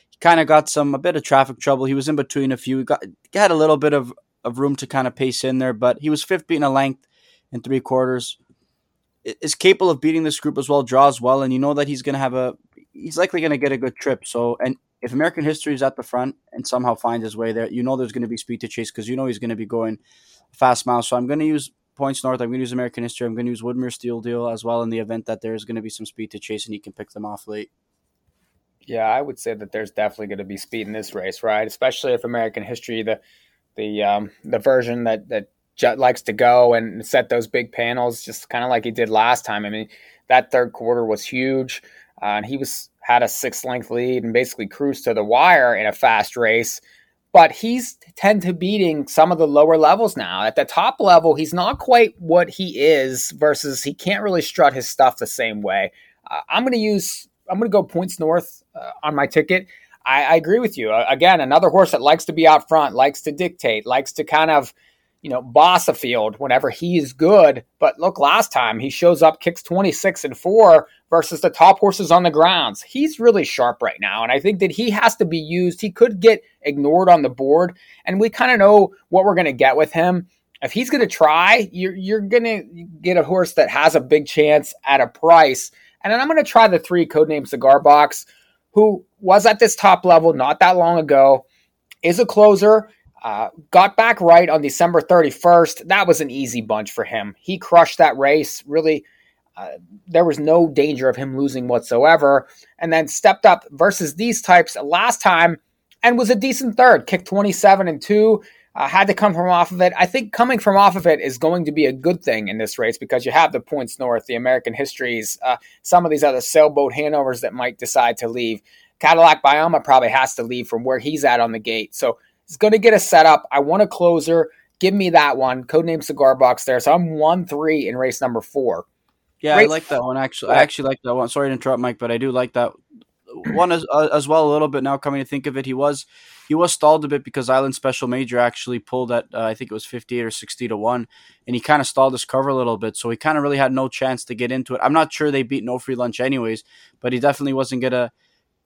He kind of got some a bit of traffic trouble. He was in between a few. He got had a little bit of, of room to kind of pace in there, but he was fifth beating a length in three quarters is capable of beating this group as well, draws well, and you know that he's going to have a he's likely going to get a good trip. So, and if American History is at the front and somehow finds his way there, you know there's going to be speed to chase because you know he's going to be going fast miles. So I'm going to use points north. I'm going to use American History. I'm going to use Woodmere Steel Deal as well in the event that there's going to be some speed to chase and he can pick them off late. Yeah, I would say that there's definitely going to be speed in this race, right? Especially if American History, the the um, the version that that Jet likes to go and set those big panels, just kind of like he did last time. I mean, that third quarter was huge, uh, and he was had a six length lead and basically cruised to the wire in a fast race. But he's tend to beating some of the lower levels now. At the top level, he's not quite what he is. Versus, he can't really strut his stuff the same way. Uh, I'm going to use. I'm going to go points north uh, on my ticket. I, I agree with you. Uh, again, another horse that likes to be out front, likes to dictate, likes to kind of you know, boss a field whenever he's good. But look, last time he shows up, kicks 26 and 4 versus the top horses on the grounds. He's really sharp right now. And I think that he has to be used. He could get ignored on the board. And we kind of know what we're going to get with him. If he's going to try, you're, you're going to get a horse that has a big chance at a price. And then I'm going to try the three codename cigar box, who was at this top level not that long ago, is a closer uh, got back right on December 31st. That was an easy bunch for him. He crushed that race. Really, uh, there was no danger of him losing whatsoever. And then stepped up versus these types last time and was a decent third. Kicked 27 and 2. Uh, had to come from off of it. I think coming from off of it is going to be a good thing in this race because you have the points north, the American histories, uh, some of these other sailboat handovers that might decide to leave. Cadillac Bioma probably has to leave from where he's at on the gate. So He's going to get a setup. I want a closer. Give me that one. Codename Cigar Box there. So I'm 1 3 in race number four. Yeah, I like that one, actually. I actually like that one. Sorry to interrupt, Mike, but I do like that one as, uh, as well a little bit now coming to think of it he was he was stalled a bit because island special major actually pulled at uh, i think it was 58 or 60 to 1 and he kind of stalled his cover a little bit so he kind of really had no chance to get into it i'm not sure they beat no free lunch anyways but he definitely wasn't gonna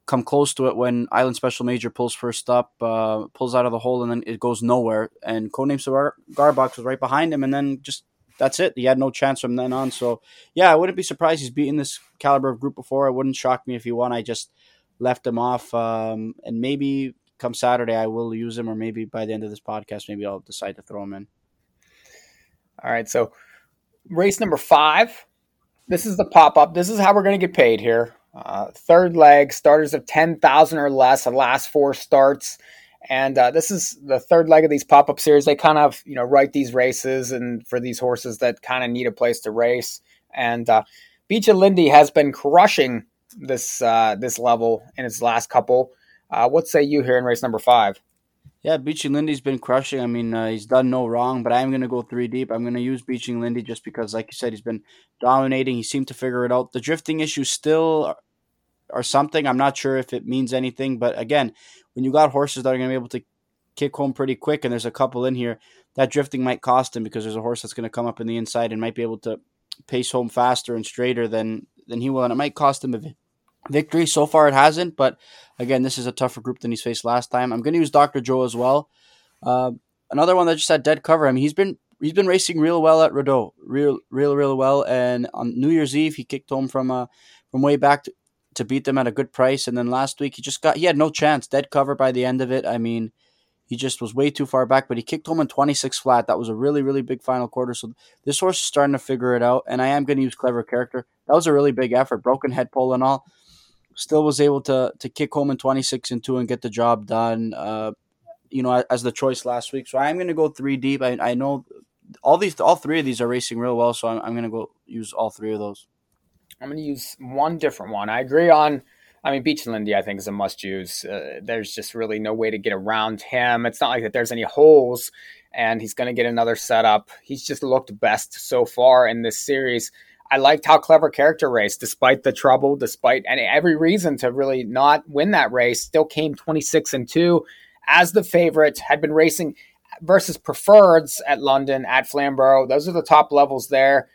come close to it when Island Special Major pulls first up, uh, pulls out of the hole, and then it goes nowhere. And Codename Cigar Garbox was right behind him, and then just that's it. He had no chance from then on. So yeah, I wouldn't be surprised he's beaten this caliber of group before. It wouldn't shock me if he won. I just left him off, um, and maybe come Saturday I will use him, or maybe by the end of this podcast, maybe I'll decide to throw him in. All right, so race number five. This is the pop up. This is how we're going to get paid here. Uh, third leg, starters of 10,000 or less, the last four starts. And uh, this is the third leg of these pop up series. They kind of, you know, write these races and for these horses that kind of need a place to race. And uh, Beach of Lindy has been crushing this uh, this level in its last couple. Uh, what say you here in race number five? Yeah, Beaching Lindy's been crushing. I mean, uh, he's done no wrong, but I'm going to go three deep. I'm going to use Beaching Lindy just because, like you said, he's been dominating. He seemed to figure it out. The drifting issues still or something. I'm not sure if it means anything, but again, when you got horses that are going to be able to kick home pretty quick, and there's a couple in here, that drifting might cost him because there's a horse that's going to come up in the inside and might be able to pace home faster and straighter than than he will, and it might cost him a victory. So far, it hasn't, but again, this is a tougher group than he's faced last time. I'm going to use Dr. Joe as well. Uh, another one that just had dead cover. I mean, he's been he's been racing real well at Rideau, real, real, real well. And on New Year's Eve, he kicked home from uh, from way back to, to beat them at a good price. And then last week he just got he had no chance, dead cover by the end of it. I mean, He just was way too far back, but he kicked home in 26 flat. That was a really, really big final quarter. So this horse is starting to figure it out, and I am going to use clever character. That was a really big effort, broken head pole and all. Still was able to to kick home in 26 and two and get the job done. Uh, you know, as the choice last week. So I am going to go three deep. I, I know all these, all three of these are racing real well. So I'm, I'm going to go use all three of those. I'm going to use one different one. I agree on I mean, Beech and Lindy, I think, is a must use. Uh, there's just really no way to get around him. It's not like that there's any holes, and he's going to get another setup. He's just looked best so far in this series. I liked how clever character race, despite the trouble, despite and every reason to really not win that race, still came 26 and 2 as the favorite, had been racing versus preferreds at London, at Flamborough. Those are the top levels there.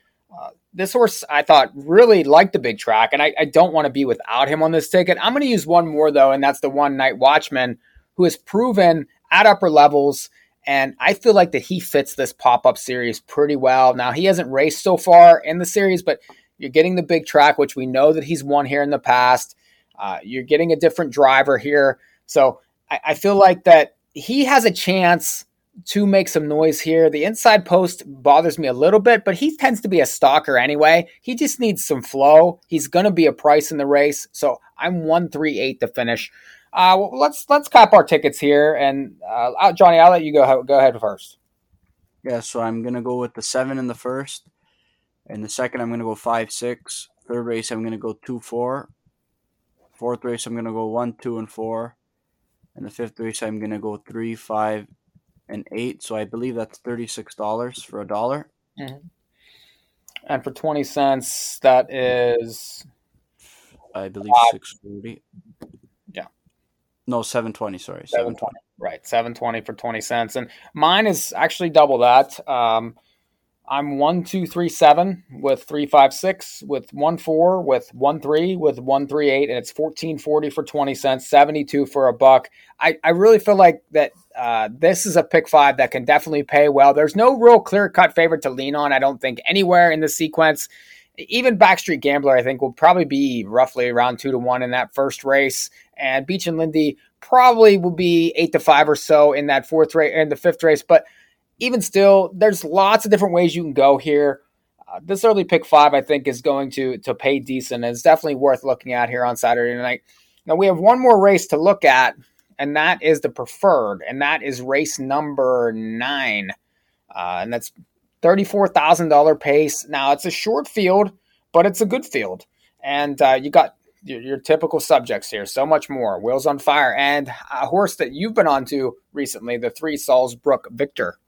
This horse I thought really liked the big track, and I, I don't want to be without him on this ticket. I'm going to use one more though, and that's the one night watchman who has proven at upper levels. And I feel like that he fits this pop up series pretty well. Now, he hasn't raced so far in the series, but you're getting the big track, which we know that he's won here in the past. Uh, you're getting a different driver here. So I, I feel like that he has a chance to make some noise here. The inside post bothers me a little bit, but he tends to be a stalker anyway. He just needs some flow. He's going to be a price in the race, so I'm one three eight to finish. Uh, well, let's let's cop our tickets here, and uh, Johnny, I'll let you go go ahead first. Yeah, so I'm gonna go with the seven in the first, and the second I'm gonna go five six. Third race I'm gonna go two four. Fourth race I'm gonna go one two and four, and the fifth race I'm gonna go three five and eight. So I believe that's thirty six dollars for a dollar. Mm-hmm. And for twenty cents, that is, I believe six forty. Yeah. No, seven twenty. Sorry, seven twenty. Right, seven twenty for twenty cents, and mine is actually double that. Um, I'm one two three seven with three five six with one four with one three with one three eight, and it's fourteen forty for twenty cents, seventy two for a buck. I, I really feel like that uh, this is a pick five that can definitely pay well. There's no real clear cut favorite to lean on. I don't think anywhere in the sequence. Even Backstreet Gambler, I think, will probably be roughly around two to one in that first race, and Beach and Lindy probably will be eight to five or so in that fourth race in the fifth race, but even still, there's lots of different ways you can go here. Uh, this early pick five, I think, is going to to pay decent. It's definitely worth looking at here on Saturday night. Now we have one more race to look at, and that is the preferred, and that is race number nine, uh, and that's thirty-four thousand dollar pace. Now it's a short field, but it's a good field, and uh, you got your, your, typical subjects here. So much more. Wheels on Fire and a horse that you've been onto recently, the three Salzburg Victor.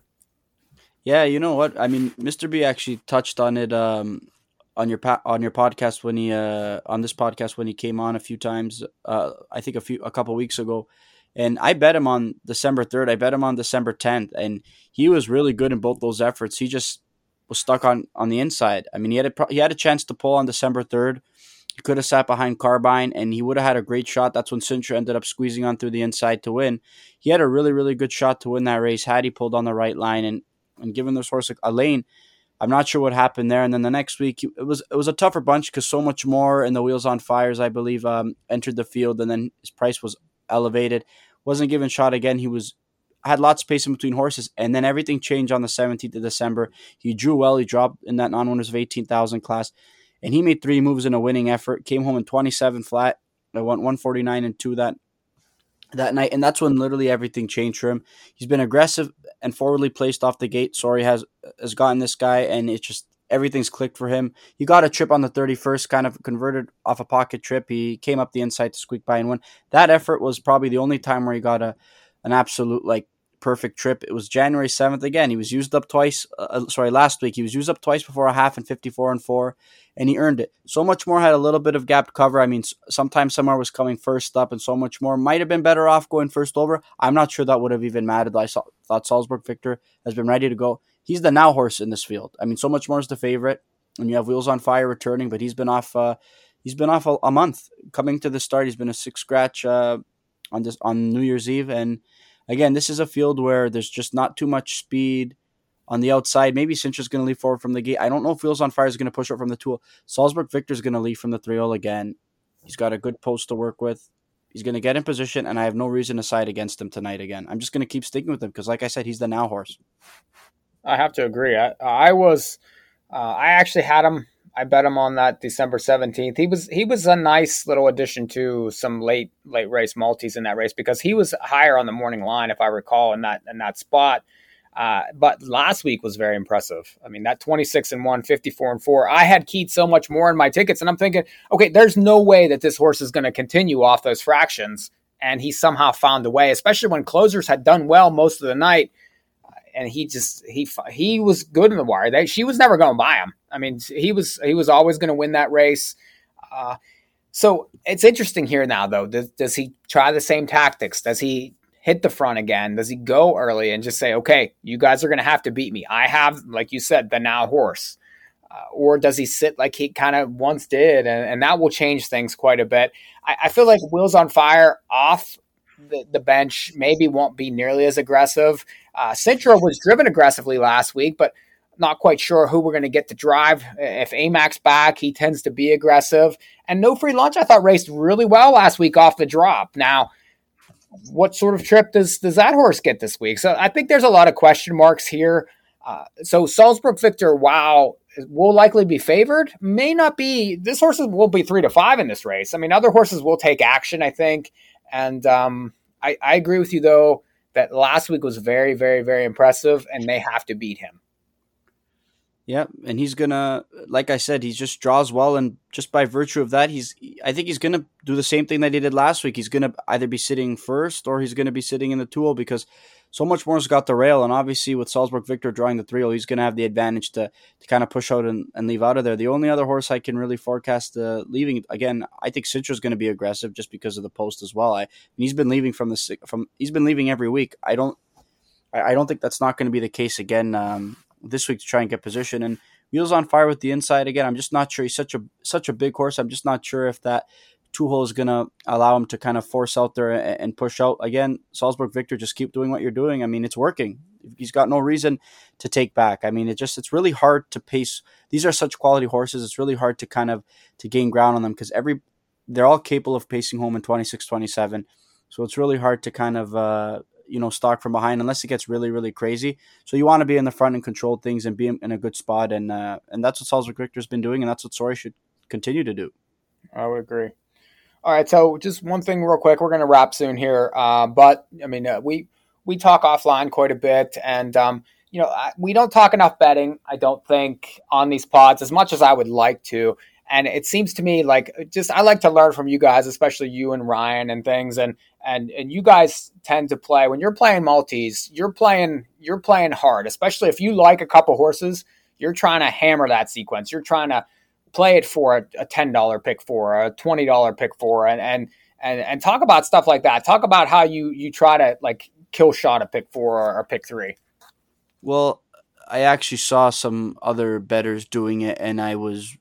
Yeah, you know what? I mean, Mr. B actually touched on it um, on your pa- on your podcast when he uh, on this podcast when he came on a few times. Uh, I think a few a couple weeks ago, and I bet him on December third. I bet him on December tenth, and he was really good in both those efforts. He just was stuck on on the inside. I mean, he had a he had a chance to pull on December third. He could have sat behind Carbine, and he would have had a great shot. That's when Sintra ended up squeezing on through the inside to win. He had a really really good shot to win that race had he pulled on the right line and and given this horse a lane. I'm not sure what happened there. And then the next week, it was it was a tougher bunch because so much more and the wheels on fires, I believe, um, entered the field, and then his price was elevated. Wasn't given shot again. He was had lots of pace in between horses, and then everything changed on the 17th of December. He drew well. He dropped in that non-winners of 18,000 class, and he made three moves in a winning effort. Came home in 27 flat. I went 149 and two that that night, and that's when literally everything changed for him. He's been aggressive and forwardly placed off the gate. Sorry has has gotten this guy, and it's just everything's clicked for him. He got a trip on the 31st, kind of converted off a pocket trip. He came up the inside to squeak by and win. That effort was probably the only time where he got a an absolute like perfect trip. It was January 7th again. He was used up twice. Uh, uh, sorry, last week he was used up twice before a half and 54 and 4 and he earned it. So much more had a little bit of gap cover. I mean, sometimes somewhere was coming first up and so much more might have been better off going first over. I'm not sure that would have even mattered. I saw, thought Salzburg Victor has been ready to go. He's the now horse in this field. I mean, so much more is the favorite and you have Wheels on Fire returning, but he's been off uh, he's been off a, a, month coming to the start. He's been a six scratch uh, on this on New Year's Eve and again, this is a field where there's just not too much speed on the outside. Maybe Cintra's going to leave forward from the gate. I don't know if Wheels on Fire is going to push up from the tool. Salzburg Victor's going to leave from the 3 again. He's got a good post to work with. He's going to get in position, and I have no reason to side against him tonight again. I'm just going to keep sticking with him because, like I said, he's the now horse. I have to agree. I, I was, uh, I actually had him. I bet him on that December seventeenth. He was he was a nice little addition to some late late race multis in that race because he was higher on the morning line, if I recall, in that in that spot. Uh, but last week was very impressive. I mean, that 26 and 1, 54 and 4. I had keyed so much more in my tickets, and I'm thinking, okay, there's no way that this horse is going to continue off those fractions. And he somehow found a way, especially when closers had done well most of the night. And he just he he was good in the wire. They, she was never going to buy him. I mean, he was he was always going to win that race. Uh, so it's interesting here now, though. Does, does he try the same tactics? Does he hit the front again? Does he go early and just say, okay, you guys are going to have to beat me? I have, like you said, the now horse. Uh, or does he sit like he kind of once did? And, and, that will change things quite a bit. I, I feel like Wheels on Fire off the, the, bench maybe won't be nearly as aggressive. Uh, was driven aggressively last week, but not quite sure who we're going to get to drive. If Amax back, he tends to be aggressive. And No Free Lunch, I thought raced really well last week off the drop. Now, what sort of trip does does that horse get this week? So I think there's a lot of question marks here. Uh, so Salzburg Victor, wow, will likely be favored. May not be. This horse will be three to five in this race. I mean, other horses will take action, I think. And um, I, I agree with you though that last week was very, very, very impressive, and they have to beat him. Yeah, and he's gonna, like I said, he just draws well, and just by virtue of that, he's. I think he's gonna do the same thing that he did last week. He's gonna either be sitting first or he's gonna be sitting in the tool because so much more's got the rail, and obviously with Salzburg Victor drawing the three he's gonna have the advantage to to kind of push out and, and leave out of there. The only other horse I can really forecast uh, leaving again, I think Citro's gonna be aggressive just because of the post as well. I he's been leaving from the from he's been leaving every week. I don't. I don't think that's not going to be the case again. Um, this week to try and get position. And Wheels on Fire with the inside again. I'm just not sure. He's such a such a big horse. I'm just not sure if that two hole is going to allow him to kind of force out there and push out. Again, Salzburg Victor, just keep doing what you're doing. I mean, it's working. He's got no reason to take back. I mean, it just it's really hard to pace. These are such quality horses. It's really hard to kind of to gain ground on them because every they're all capable of pacing home in 26, 27. So it's really hard to kind of uh, you know stalk from behind unless it gets really really crazy. So you want to be in the front and control things and be in, a good spot, and uh, and that's what Salzburg Victor's been doing, and that's what Sory should continue to do. I would agree. All right, so just one thing real quick. We're going to wrap soon here, uh, but I mean uh, we we talk offline quite a bit, and um, you know we don't talk enough betting. I don't think on these pods as much as I would like to. And it seems to me like just I like to learn from you guys, especially you and Ryan and things. And and and you guys tend to play when you're playing multis, you're playing you're playing hard, especially if you like a couple horses. You're trying to hammer that sequence. You're trying to play it for a, a ten dollar pick for a twenty dollar pick for and and and and talk about stuff like that. Talk about how you you try to like kill shot a pick four or, or pick three. Well, I actually saw some other bettors doing it, and I was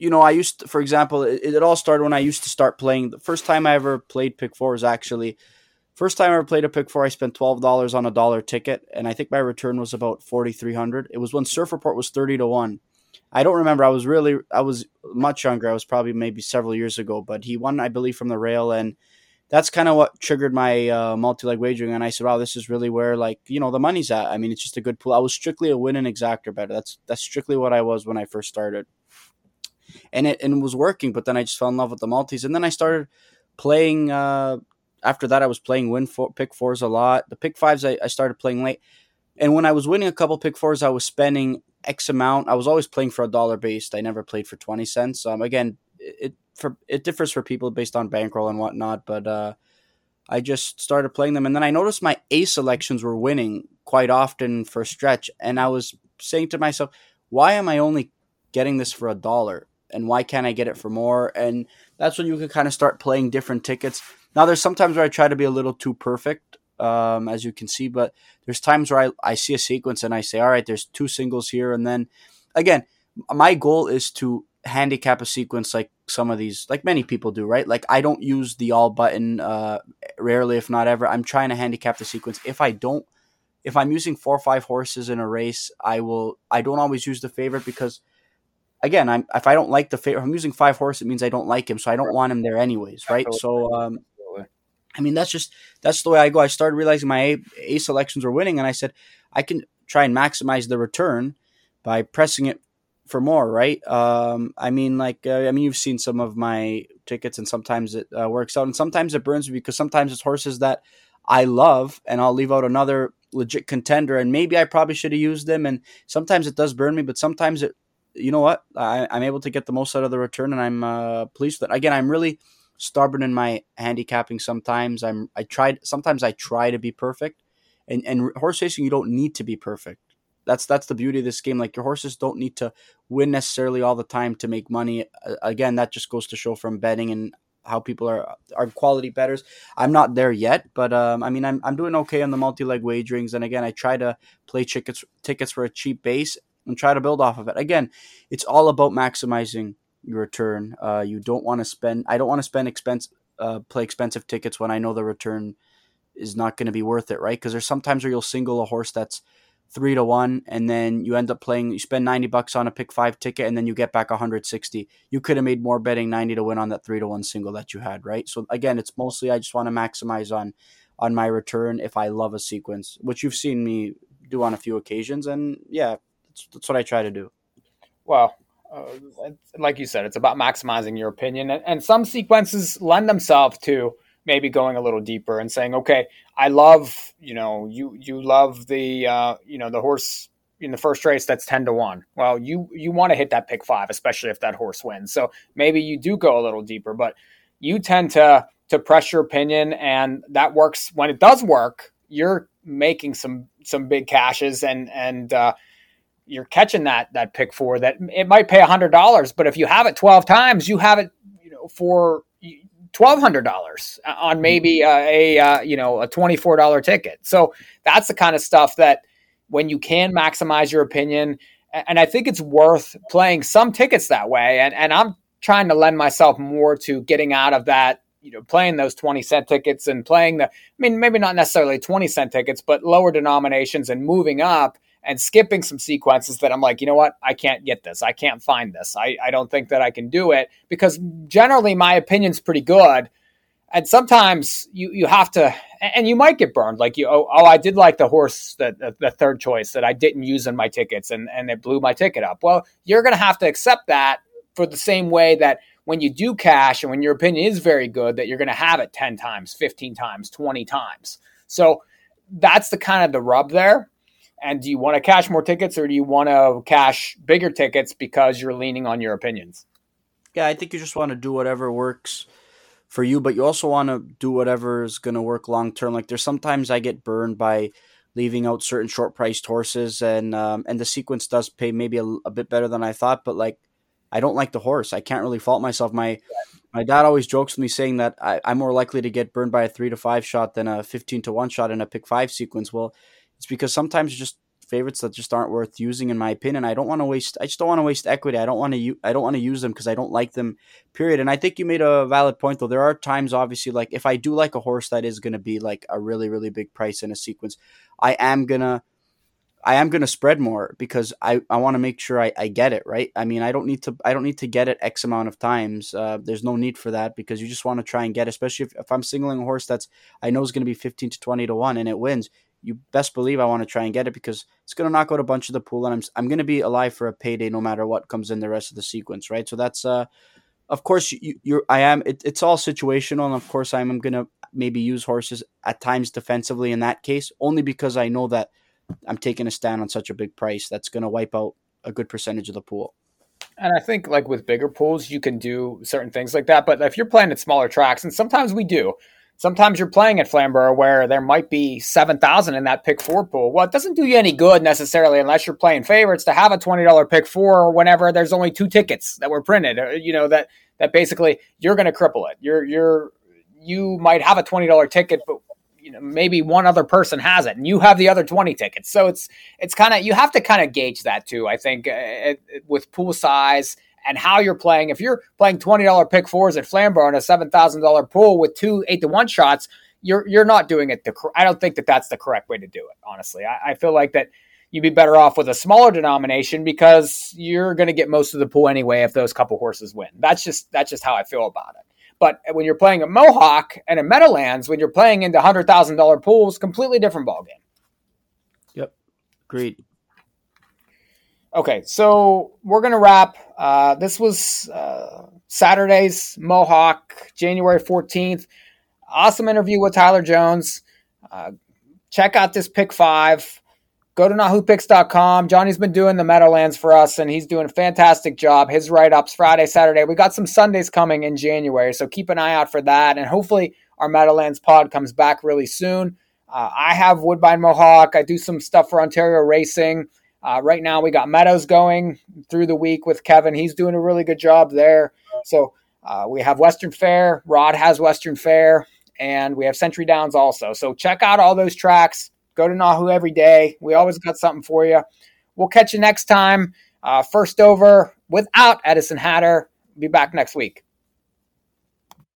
you know, I used to, for example, it, it, all started when I used to start playing. The first time I ever played pick four was actually first time I ever played a pick four. I spent twelve dollars on a dollar ticket, and I think my return was about forty three hundred. It was when Surf Report was thirty to one. I don't remember. I was really I was much younger. I was probably maybe several years ago, but he won, I believe, from the rail, and that's kind of what triggered my uh, multi leg wagering. And I said, "Wow, this is really where like you know the money's at." I mean, it's just a good pool. I was strictly a win and exacta bettor. That's that's strictly what I was when I first started and it and it was working. But then I just fell in love with the multis, and then I started playing. Uh, after that, I was playing win pick fours a lot. The pick fives I, I started playing late, and when I was winning a couple pick fours, I was spending X amount. I was always playing for a dollar based. I never played for twenty cents. Um, again, it for it differs for people based on bankroll and whatnot, but uh, I just started playing them, and then I noticed my A selections were winning quite often for stretch, and I was saying to myself, why am I only getting this for a dollar? and why can't I get it for more? And that's when you can kind of start playing different tickets. Now, there's sometimes where I try to be a little too perfect, um, as you can see, but there's times where I, I see a sequence and I say, all right, there's two singles here. And then again, my goal is to handicap a sequence like some of these, like many people do, right? Like I don't use the all button, uh, rarely, if not ever. I'm trying to handicap the sequence. If I don't, if I'm using four or five horses in a race, I will, I don't always use the favorite because again, I'm if I don't like the favorite, I'm using five horse, it means I don't like him, so I don't want him there anyways, right? So, um, I mean, that's just that's the way I go. I started realizing my A, A selections were winning, and I said I can try and maximize the return by pressing it for more, right? Um, I mean, like, uh, I mean, you've seen some of my tickets, and sometimes it uh, works out, and sometimes it burns me because sometimes it's horses that I love, and I'll leave out another legit contender, and maybe I probably should have used them, and sometimes it does burn me, but sometimes it, you know what, I, am able to get the most out of the return, and I'm uh, pleased with it. Again, I'm really stubborn in my handicapping sometimes. I'm I tried sometimes I try to be perfect. And and horse racing you don't need to be perfect. That's that's the beauty of this game. Like your horses don't need to win necessarily all the time to make money. Again, that just goes to show from betting and how people are are quality bettors. I'm not there yet, but um, I mean I'm I'm doing okay on the multi leg wagerings. And again, I try to play tickets tickets for a cheap base and try to build off of it. Again, it's all about maximizing return. Uh, you don't want to spend. I don't want to spend expense uh, play expensive tickets when I know the return is not going to be worth it, right? Because there's sometimes where you'll single a horse that's three to one, and then you end up playing. You spend ninety bucks on a pick five ticket, and then you get back 160. You could have made more betting ninety to win on that three to one single that you had, right? So again, it's mostly I just want to maximize on on my return if I love a sequence, which you've seen me do on a few occasions, and yeah, that's, that's what I try to do. Well, uh, like you said, it's about maximizing your opinion. And, and, some sequences lend themselves to maybe going a little deeper and saying, okay, I love, you know, you you love the, uh, you know, the horse in the first race that's ten to one. Well, you you want to hit that pick five, especially if that horse wins. So maybe you do go a little deeper, but you tend to to press your opinion, and that works when it does work. You're making some some big cashes and and uh, you're catching that that pick four that it might pay a hundred dollars, but if you have it twelve times, you have it you know for twelve hundred dollars on mm-hmm. maybe a, a uh, you know a twenty four dollar ticket. So that's the kind of stuff that when you can maximize your opinion, and I think it's worth playing some tickets that way. And and I'm trying to lend myself more to getting out of that you know playing those 20 cent tickets and playing the i mean maybe not necessarily 20 cent tickets but lower denominations and moving up and skipping some sequences that I'm like, you know what, I can't get this. I can't find this. I, I don't think that I can do it because generally my opinion's pretty good. And sometimes you, you have to, and you might get burned. Like you, oh, oh I did like the horse, that the, the third choice that I didn't use in my tickets and, and it blew my ticket up. Well, you're going to have to accept that for the same way that when you do cash and when your opinion is very good, that you're going to have it 10 times, 15 times, 20 times. So that's the kind of the rub there. And do you want to cash more tickets or do you want to cash bigger tickets because you're leaning on your opinions? Yeah, I think you just want to do whatever works for you, but you also want to do whatever is going to work long term. Like there's sometimes I get burned by leaving out certain short priced horses, and um, and the sequence does pay maybe a, a, bit better than I thought, but like I don't like the horse. I can't really fault myself. My my dad always jokes with me saying that I, I'm more likely to get burned by a three to five shot than a fifteen to one shot in a pick five sequence. Well, it's because sometimes just favorites that just aren't worth using in my opinion. I don't want to waste I just don't want to waste equity. I don't want to I don't want to use them because I don't like them. Period. And I think you made a valid point though. There are times obviously like if I do like a horse that is going to be like a really really big price in a sequence, I am going to I am going to spread more because I, I want to make sure I, I get it right. I mean, I don't need to I don't need to get it X amount of times. Uh, there's no need for that because you just want to try and get, especially if, if I'm singling a horse that's I know is going to be 15 to 20 to one and it wins you best believe I want to try and get it because it's going to knock out a bunch of the pool, and I'm I'm going to be alive for a payday no matter what comes in the rest of the sequence, right? So that's uh, of course you, you're I am it, it's all situational, and of course I'm going to maybe use horses at times defensively in that case, only because I know that I'm taking a stand on such a big price that's going to wipe out a good percentage of the pool. And I think like with bigger pools, you can do certain things like that. But if you're playing at smaller tracks, and sometimes we do, sometimes you're playing at Flamborough where there might be 7,000 in that pick four pool. Well, it doesn't do you any good necessarily unless you're playing favorites to have a $20 pick four whenever there's only two tickets that were printed, uh, you know, that, that basically you're going to cripple it. You're, you're, you might have a $20 ticket, but you know, maybe one other person has it and you have the other 20 tickets. So it's, it's kind of, you have to kind of gauge that too, I think, uh, it, with pool size and how you're playing. If you're playing twenty dollar pick fours at Flamborough in a seven thousand dollar pool with two eight to one shots, you're you're not doing it. The I don't think that that's the correct way to do it. Honestly, I, I feel like that you'd be better off with a smaller denomination because you're going to get most of the pool anyway if those couple horses win. That's just that's just how I feel about it. But when you're playing at Mohawk and in Meadowlands, when you're playing into hundred thousand dollar pools, completely different ballgame. Yep, agreed. Okay, so we're gonna wrap. Uh, this was uh, Saturday's Mohawk, January fourteenth. Awesome interview with Tyler Jones. Uh, check out this pick five. Go to NahooPicks.com. Johnny's been doing the Meadowlands for us, and he's doing a fantastic job. His write ups Friday, Saturday. We got some Sundays coming in January, so keep an eye out for that. And hopefully, our Meadowlands pod comes back really soon. Uh, I have Woodbine Mohawk. I do some stuff for Ontario Racing. Uh, right now, we got Meadows going through the week with Kevin. He's doing a really good job there. So uh, we have Western Fair. Rod has Western Fair and we have Century Downs also. So check out all those tracks. Go to Nahu every day. We always got something for you. We'll catch you next time. Uh, first over without Edison Hatter. Be back next week.